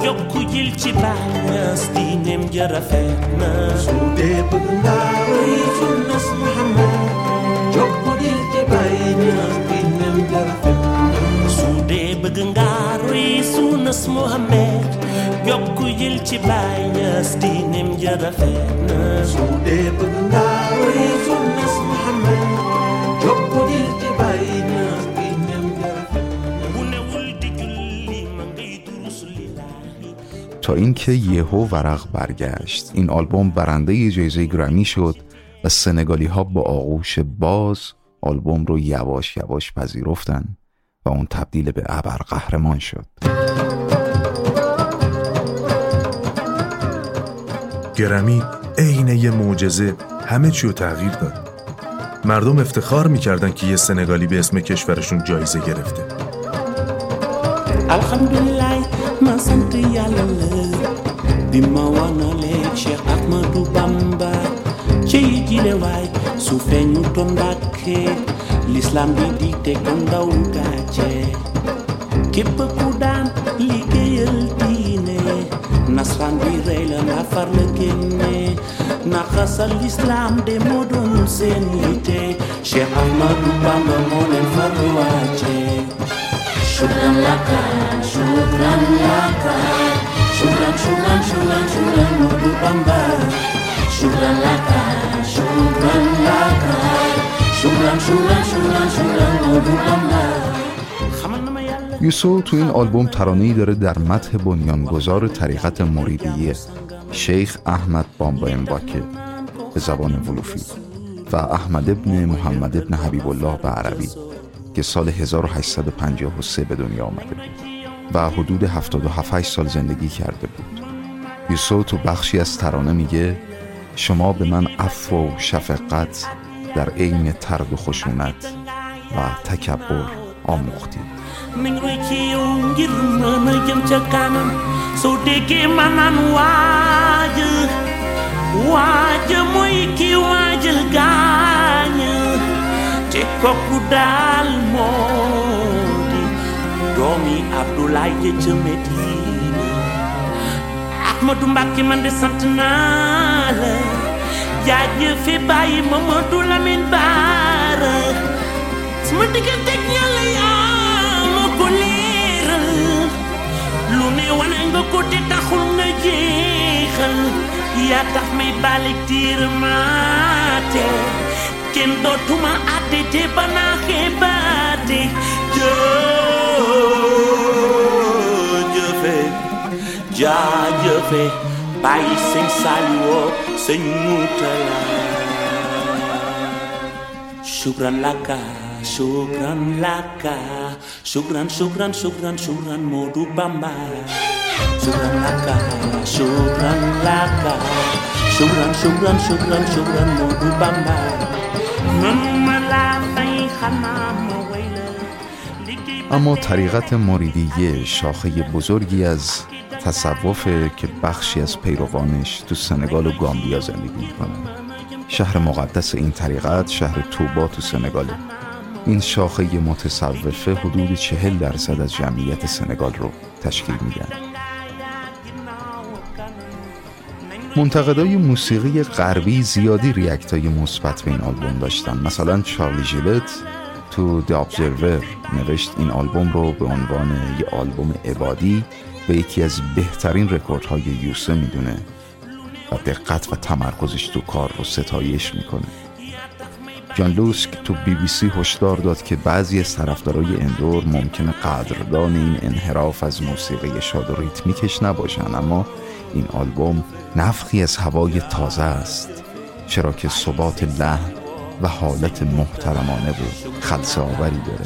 yok yilchi ba'nas dinem yarafatna sude bundari sunnas muhammad yok yilchi ba'nas dinem yarafatna sude bundari sunnas muhammad yok yilchi ba'nas dinem yarafatna sude bundari sunnas تا اینکه یهو ورق برگشت. این آلبوم برنده جایزه گرمی شد و سنگالی ها با آغوش باز آلبوم رو یواش یواش پذیرفتن و اون تبدیل به ابرقهرمان شد. گرمی عین یه معجزه همه چی رو تغییر داد. مردم افتخار می‌کردن که یه سنگالی به اسم کشورشون جایزه گرفته. alhamdulilah ma sant yàlla la bi ma wanalee Cheikh Bamba. Ci jile waay su feeñu toon l'islam di te ko ndaw gàcce képp ku daan liggéeyal diine nasran di rey na farle far na génne islam de moo doon che yite Cheikh Bamba moo leen far wàcce shukran laka shukran یوسو تو این آلبوم ترانه‌ای داره در متح بنیانگذار طریقت مریدیه شیخ احمد بامبا امباکه به زبان ولوفی و احمد ابن محمد ابن حبیب الله به عربی که سال 1853 به دنیا آمده بود. و حدود 77 سال زندگی کرده بود. یوسو تو بخشی از ترانه میگه شما به من عفو و شفقت در عین ترد و خشونت و تکبر آموختید. nañ roy ci yow ngir mën a jëm ca kanam soo déggee ma naan waaja doomi Abdoulaye ca Medina Ahmadou Mbàkke man de sant naa la. Jaajëfe bàyyi Mamadou Lamine Baara sama digganteeg yàlla yaa ma ko leeral. Lu ne wane nga ko te taxul nga jeexal. Yaa tax may balik tiir maate kenn dootuma àtte te ba naa xeebaate jëjëfe jaajëfe bàyyi sëñ Saliwoo sëñ Mutala Shukran laka, shukran laka, shukran, shukran, shukran, shukran, Modu Bamba. Shukran laka, shukran laka, shukran, shukran, shukran, shukran, Modu Bamba. اما طریقت مریدیه شاخه بزرگی از تصوفه که بخشی از پیروانش تو سنگال و گامبیا زندگی می‌کنن شهر مقدس این طریقت شهر توبا تو سنگاله این شاخه متصوفه حدود چهل درصد از جمعیت سنگال رو تشکیل میدن منتقدای موسیقی غربی زیادی react های مثبت به این آلبوم داشتن. مثلا چارلی ژیلت تو The Observer نوشت این آلبوم رو به عنوان یه آلبوم عبادی و یکی از بهترین رکوردهای یوسو می‌دونه و دقت و تمرکزش تو کار رو ستایش می‌کنه. جان لوسک تو بی بی سی هشدار داد که بعضی از طرفدارای اندور ممکنه قدردان این انحراف از موسیقی شاد و ریتمیکش نباشن اما این آلبوم نفخی از هوای تازه است چرا که ثبات لحن و حالت محترمانه و خلصه آوری داره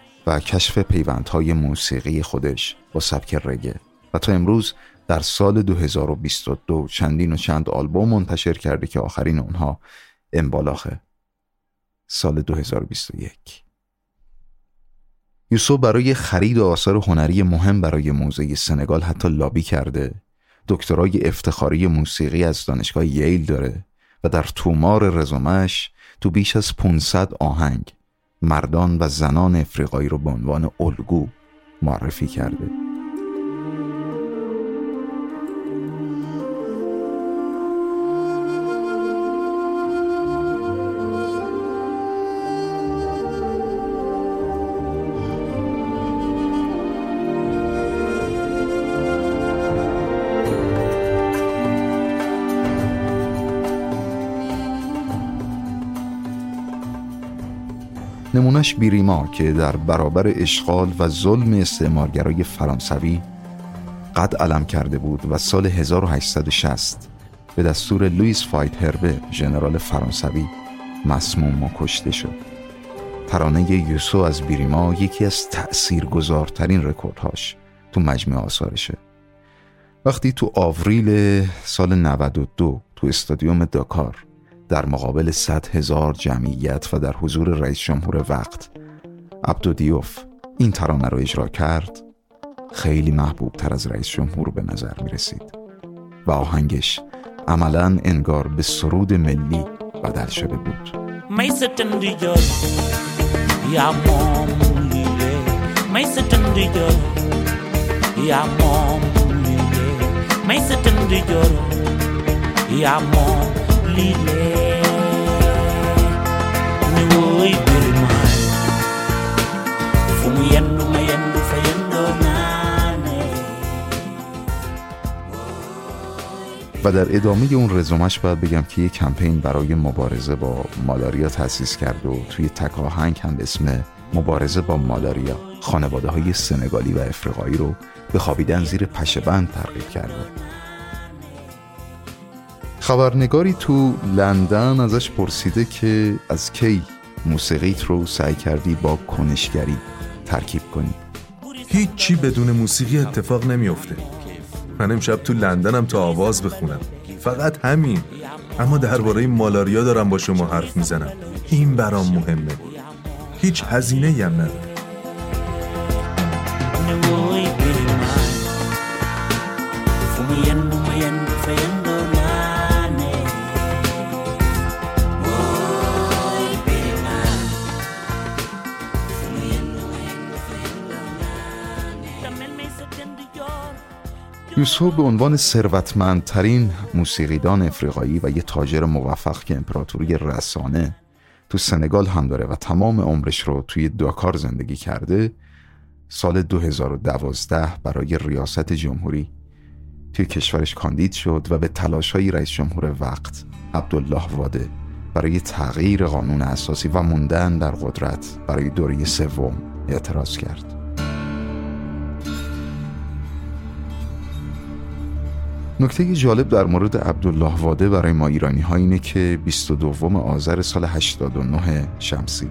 و کشف پیوندهای موسیقی خودش با سبک رگه. و تا امروز در سال 2022 چندین و چند آلبوم منتشر کرده که آخرین اونها امبالاخه. سال 2021 یوسف برای خرید آثار هنری مهم برای موزه سنگال حتی لابی کرده. دکترای افتخاری موسیقی از دانشگاه ییل داره و در تومار رزومش تو بیش از 500 آهنگ مردان و زنان افریقایی رو به عنوان الگو معرفی کرده. نمونش بیریما که در برابر اشغال و ظلم استعمارگرای فرانسوی قد علم کرده بود و سال 1860 به دستور لوئیس فایدهربه ژنرال فرانسوی مسموم و کشته شد. ترانه یوسو از بیریما یکی از تأثیرگذارترین رکوردهاش تو مجموع آثارشه. وقتی تو آوریل سال 92 تو استادیوم داکار در مقابل صد هزار جمعیت و در حضور رئیس جمهور وقت. عبدو دیوف این ترانه رو اجرا کرد. خیلی محبوب تر از رئیس جمهور به نظر می رسید. و آهنگش عملا انگار به سرود ملی بدل شده بود و در ادامه اون رزومش باید بگم که یه کمپین برای مبارزه با مالاریا تأسیس کرد و توی تک آهنگ هم اسم مبارزه با مالاریا خانواده های سنگالی و افریقایی رو به خوابیدن زیر پشبند ترغیب کرده خبرنگاری تو لندن ازش پرسیده که از کی موسیقیت رو سعی کردی با کنشگری ترکیب کنی؟ هیچی بدون موسیقی اتفاق نمیافته. من امشب تو لندنم تا آواز بخونم. فقط همین. اما درباره مالاریا دارم با شما حرف می‌زنم. این برام مهمه. هیچ هزینه هم نداره. یوسف به عنوان ثروتمندترین موسیقیدان افریقایی و یه تاجر موفق که امپراتوری رسانه تو سنگال هم داره و تمام عمرش رو توی داکار زندگی کرده سال 2012 برای ریاست جمهوری توی کشورش کاندید شد و به تلاش های رئیس جمهور وقت عبدالله واده برای تغییر قانون اساسی و موندن در قدرت برای دوره سوم اعتراض کرد. نکته جالب در مورد عبدالله واده برای ما ایرانی ها اینه که 22 آذر سال 89 شمسی.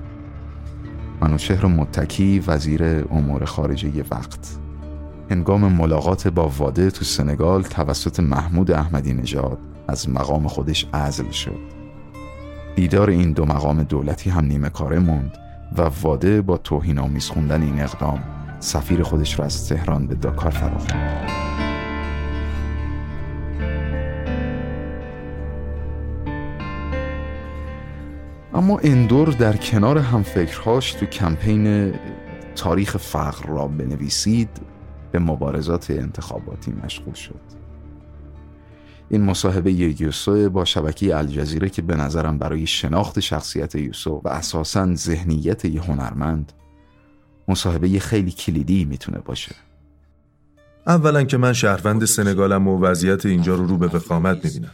منوچهر متکی وزیر امور خارجه وقت. هنگام ملاقات با واده تو سنگال توسط محمود احمدی نژاد از مقام خودش عزل شد. دیدار این دو مقام دولتی هم نیمه کاره موند و واده با توهین آمیز خوندن این اقدام سفیر خودش را از تهران به داکار فراخواند. اما اندور در کنار همفکرهاش تو کمپین تاریخ فقر را بنویسید به مبارزات انتخاباتی مشغول شد. این مصاحبه یوسو با شبکه الجزیره که به نظرم برای شناخت شخصیت یوسو و اساسا ذهنیت یه هنرمند مصاحبه خیلی کلیدی می‌تونه باشه. اولا که من شهروند سنگالم و وضعیت اینجا رو رو به وخامت می‌بینم.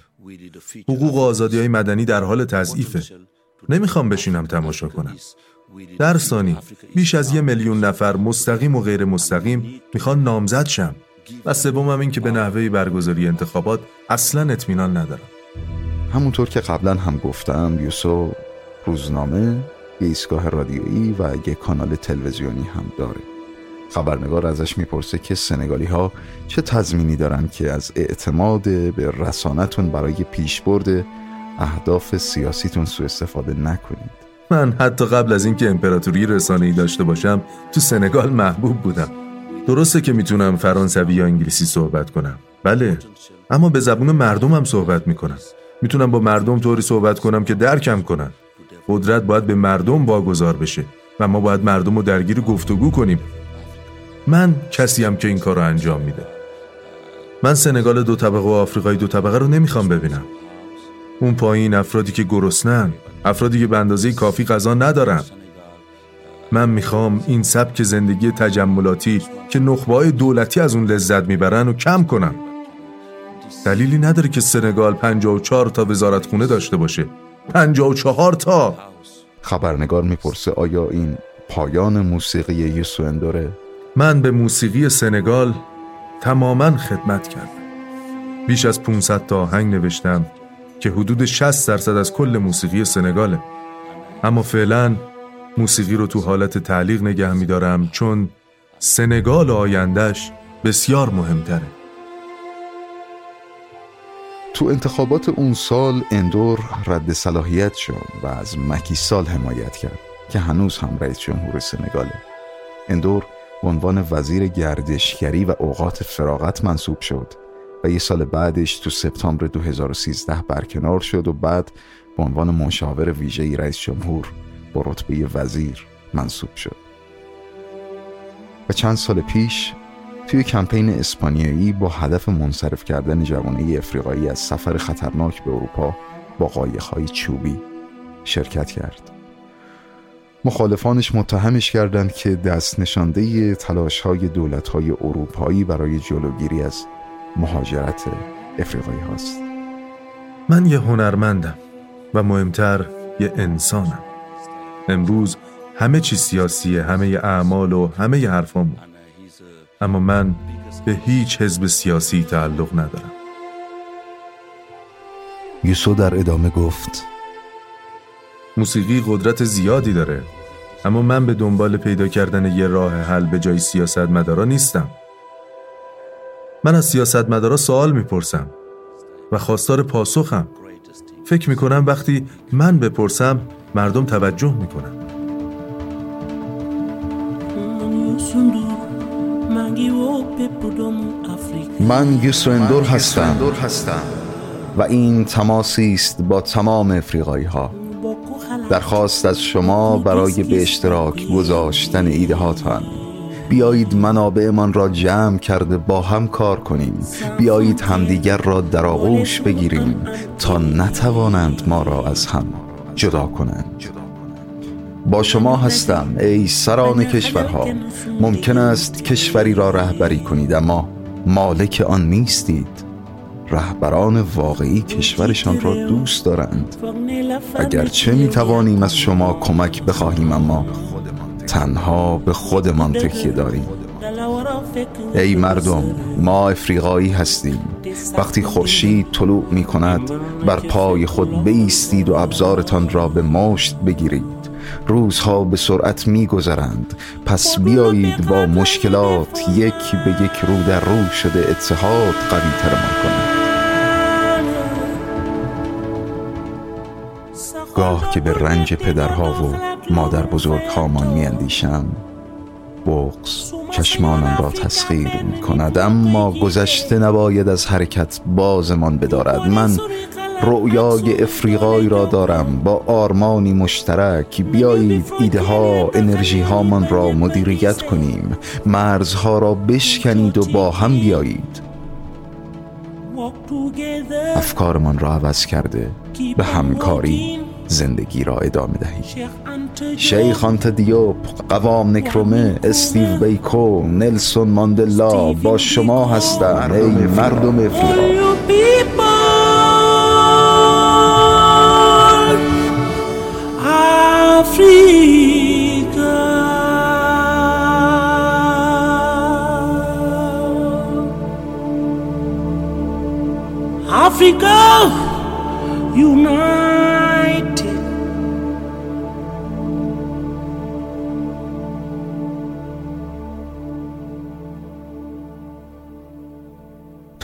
حقوق و آزادی های مدنی در حال تضعیفه. نمی‌خوام بشینم تماشا کنم. در ثانی بیش از یه میلیون نفر مستقیم و غیر مستقیم می‌خوان نامزد شم و سومم این که به نحوه برگزاری انتخابات اصلا اطمینان ندارم. همونطور که قبلا هم گفتم یوسو روزنامه یه ایستگاه رادیویی و یه کانال تلویزیونی هم داره. خبرنگار ازش می‌پرسه که سنگالی ها چه تضمینی دارن که از اعتماد به رسانتون برای پیشبرد اهداف سیاسیتون سوء استفاده نکنید. من حتی قبل از اینکه امپراتوری رسانه‌ای داشته باشم تو سنگال محبوب بودم. درسته که می‌تونم فرانسوی یا انگلیسی صحبت کنم. بله اما به زبون مردمم صحبت می‌کنم. می‌تونم با مردم طوری صحبت کنم که درکم کنن. قدرت باید به مردم واگذار بشه و ما باید مردم رو درگیر گفتگو کنیم. من کسیم که این کار رو انجام میده. من سنگال دو طبقه و آفریقای دو طبقه رو نمی‌خوام ببینم. اون پایین افرادی که گرسنن افرادی که به اندازه کافی غذا ندارن. من می‌خوام این سبک زندگی تجملاتی که نخبه دولتی از اون لذت می‌برن و کم کنم. دلیلی نداره که سنگال 54 تا وزارتخونه داشته باشه. 54 تا! خبرنگار می‌پرسه آیا این پایان موسیقی یوسو اندوره؟ من به موسیقی سنگال تماما خدمت کردم. بیش از 500 تا آهنگ نوشتم. که حدود 60 درصد از کل موسیقی سنگاله. اما فعلا موسیقی رو تو حالت تعلیق نگه میدارم چون سنگال آیندهش بسیار مهمتره. تو انتخابات اون سال اندور رد صلاحیت شد و از مکی سال حمایت کرد که هنوز هم رئیس جمهور سنگاله. اندور عنوان وزیر گردشگری و اوقات فراغت منصوب شد. یه سال بعدش تو سپتامبر 2013 برکنار شد و بعد به عنوان مشاور ویژه رئیس جمهور با رتبه وزیر منصوب شد. و چند سال پیش توی کمپین اسپانیایی با هدف منصرف کردن جوانه افریقایی از سفر خطرناک به اروپا با قایق‌های چوبی شرکت کرد. مخالفانش متهمش کردند که دست نشانده تلاش های دولت های اروپایی برای جلوگیری از مهاجرت افریقایی هاست. من یه هنرمندم و مهمتر یه انسانم. امروز همه چی سیاسیه همه اعمال و همه حرفامون. اما من به هیچ حزب سیاسی تعلق ندارم. یوسو در ادامه گفت موسیقی قدرت زیادی داره اما من به دنبال پیدا کردن یه راه حل به جای سیاست مدارا نیستم. من از سیاست مدارا سوال می‌پرسم و خواستار پاسخم. فکر می‌کنم وقتی من بپرسم مردم توجه می‌کنن. من یوسو اندور هستم. و این تماسی است با تمام افریقایی ها درخواست از شما برای به اشتراک گذاشتن ایده هاتان بیایید منابعمان را جمع کرده با هم کار کنیم. بیایید همدیگر را در آغوش بگیریم تا نتوانند ما را از هم جدا کنند. با شما هستم ای سران کشورها. ممکن است کشوری را رهبری کنید اما مالک آن نیستید. رهبران واقعی کشورشان را دوست دارند. اگرچه می توانیم از شما کمک بخواهیم اما تنها به خودمان تکیه داریم. ای مردم ما افریقایی هستیم. وقتی خورشید طلوع می کند بر پای خود بیستید و ابزارتان را به مشت بگیرید. روزها به سرعت میگذرند. پس بیایید با مشکلات یک به یک رو در رو شده اتحاد قوی ترمان کنید گاه که به رنج پدرها و مادر بزرگ هامان می اندیشم بغز چشمانم را تسخیر می کند اما گذشته نباید از حرکت بازمان بدارد. من رؤیای افریقایی را دارم با آرمانی مشترک. بیایید ایده ها انرژی هامان را مدیریت کنیم. مرزها را بشکنید و با هم بیایید. افکارمان را عوض کرده به همکاری زندگی را ادامه دهی. شیخ آنت دیوب قوام نکرومه استیو بیکو نلسون ماندلا با شما هستند ای مردم افریقا Africa!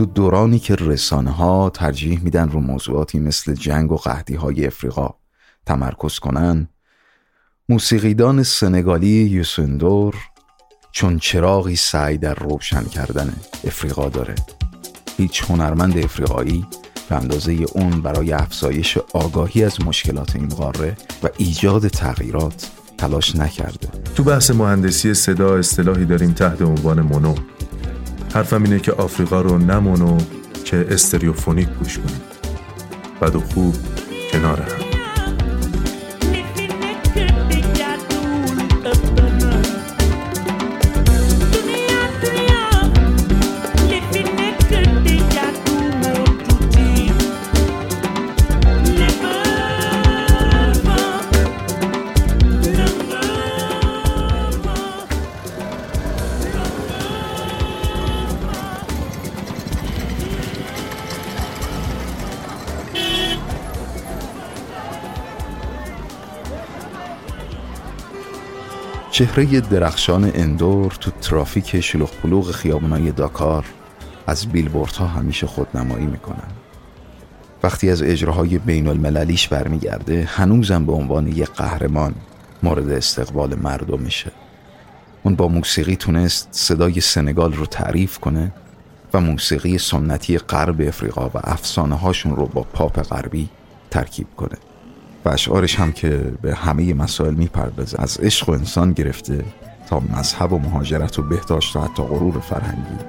تو دورانی که رسانه ها ترجیح میدن رو موضوعاتی مثل جنگ و قهدی های افریقا تمرکز کنن موسیقیدان سنگالی یوسندور چون چراغی سعی در روشن کردن افریقا داره. هیچ هنرمند افریقایی به اندازه اون برای افزایش آگاهی از مشکلات این قاره و ایجاد تغییرات تلاش نکرده. تو بحث مهندسی صدا اصطلاحی داریم تحت عنوان مونو حرفم اینه که آفریقا رو نه مونو که استریوفونیک گوش کنیم. بد و خوب کنار هم. چهره درخشان اندور تو ترافیک شلوغ پلوغ خیابونای داکار از بیلبوردها همیشه خودنمایی می‌کنن. وقتی از اجراهای بین المللیش برمیگرده هنوزم به عنوان یک قهرمان مورد استقبال مردم میشه. اون با موسیقی تونست صدای سنگال رو تعریف کنه و موسیقی سنتی غرب افریقا و افسانه هاشون رو با پاپ غربی ترکیب کنه. و اشعارش هم که به همه مسائل می‌پردازه. از عشق و انسان گرفته تا مذهب و مهاجرت و بهداشت و حتی غرور فرهنگی.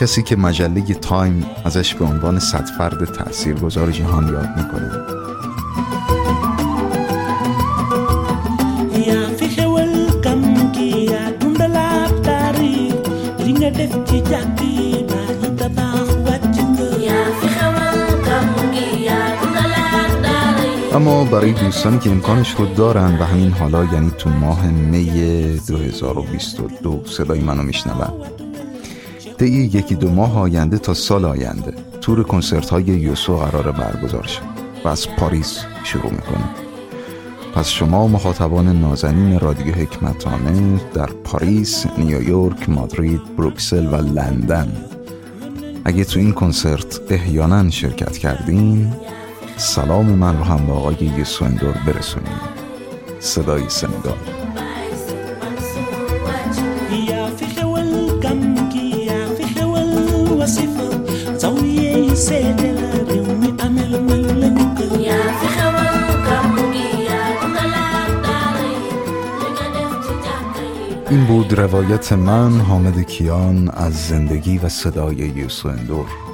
کسی که مجله تایم ازش به عنوان صد فرد تاثیرگذار جهان یاد می‌کنه اما برای دوستانی که امکانش رو دارن و همین حالا یعنی تو ماه می 2022 صدای منو میشنون. طی یکی دو ماه آینده تا سال آینده تور کنسرت های یوسو قرار برگزار شد و از پاریس شروع می‌کنه. پس شما مخاطبان نازنین رادیو حکمتانه در پاریس، نیویورک، مادرید، بروکسل و لندن. اگه تو این کنسرت احیانا شرکت کردین سلام من رو هم به آقای یسو اندور برسونیم صدای kër این بود روایت من حامد کیان از زندگی و صدای یوسو اندور.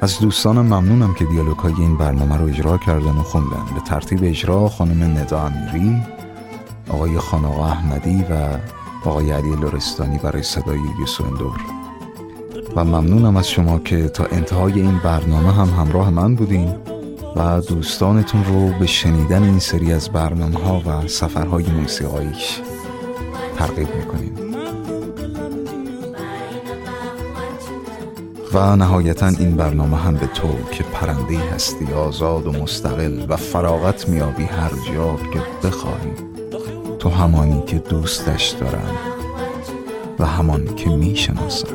از دوستانم ممنونم که دیالوگ های این برنامه رو اجرا کردن و خوندن. به ترتیب اجرا خانم ندا امیری آقای خاناقا احمدی و آقای علی لورستانی برای صدای یوسو اندور. و ممنونم از شما که تا انتهای این برنامه هم همراه من بودین و دوستانتون رو به شنیدن این سری از برنامه ها و سفرهای موسیقاییش ترغیب می‌کنیم نهایتا این برنامه هم به تو که پرنده هستی آزاد و مستقل و فراغت میابی هر جا که بخواهی. تو همانی که دوستش دارم و همان که می‌شناسم.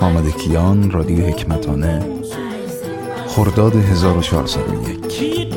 حامد کیان رادیو حکمتانه خرداد 1401 kiit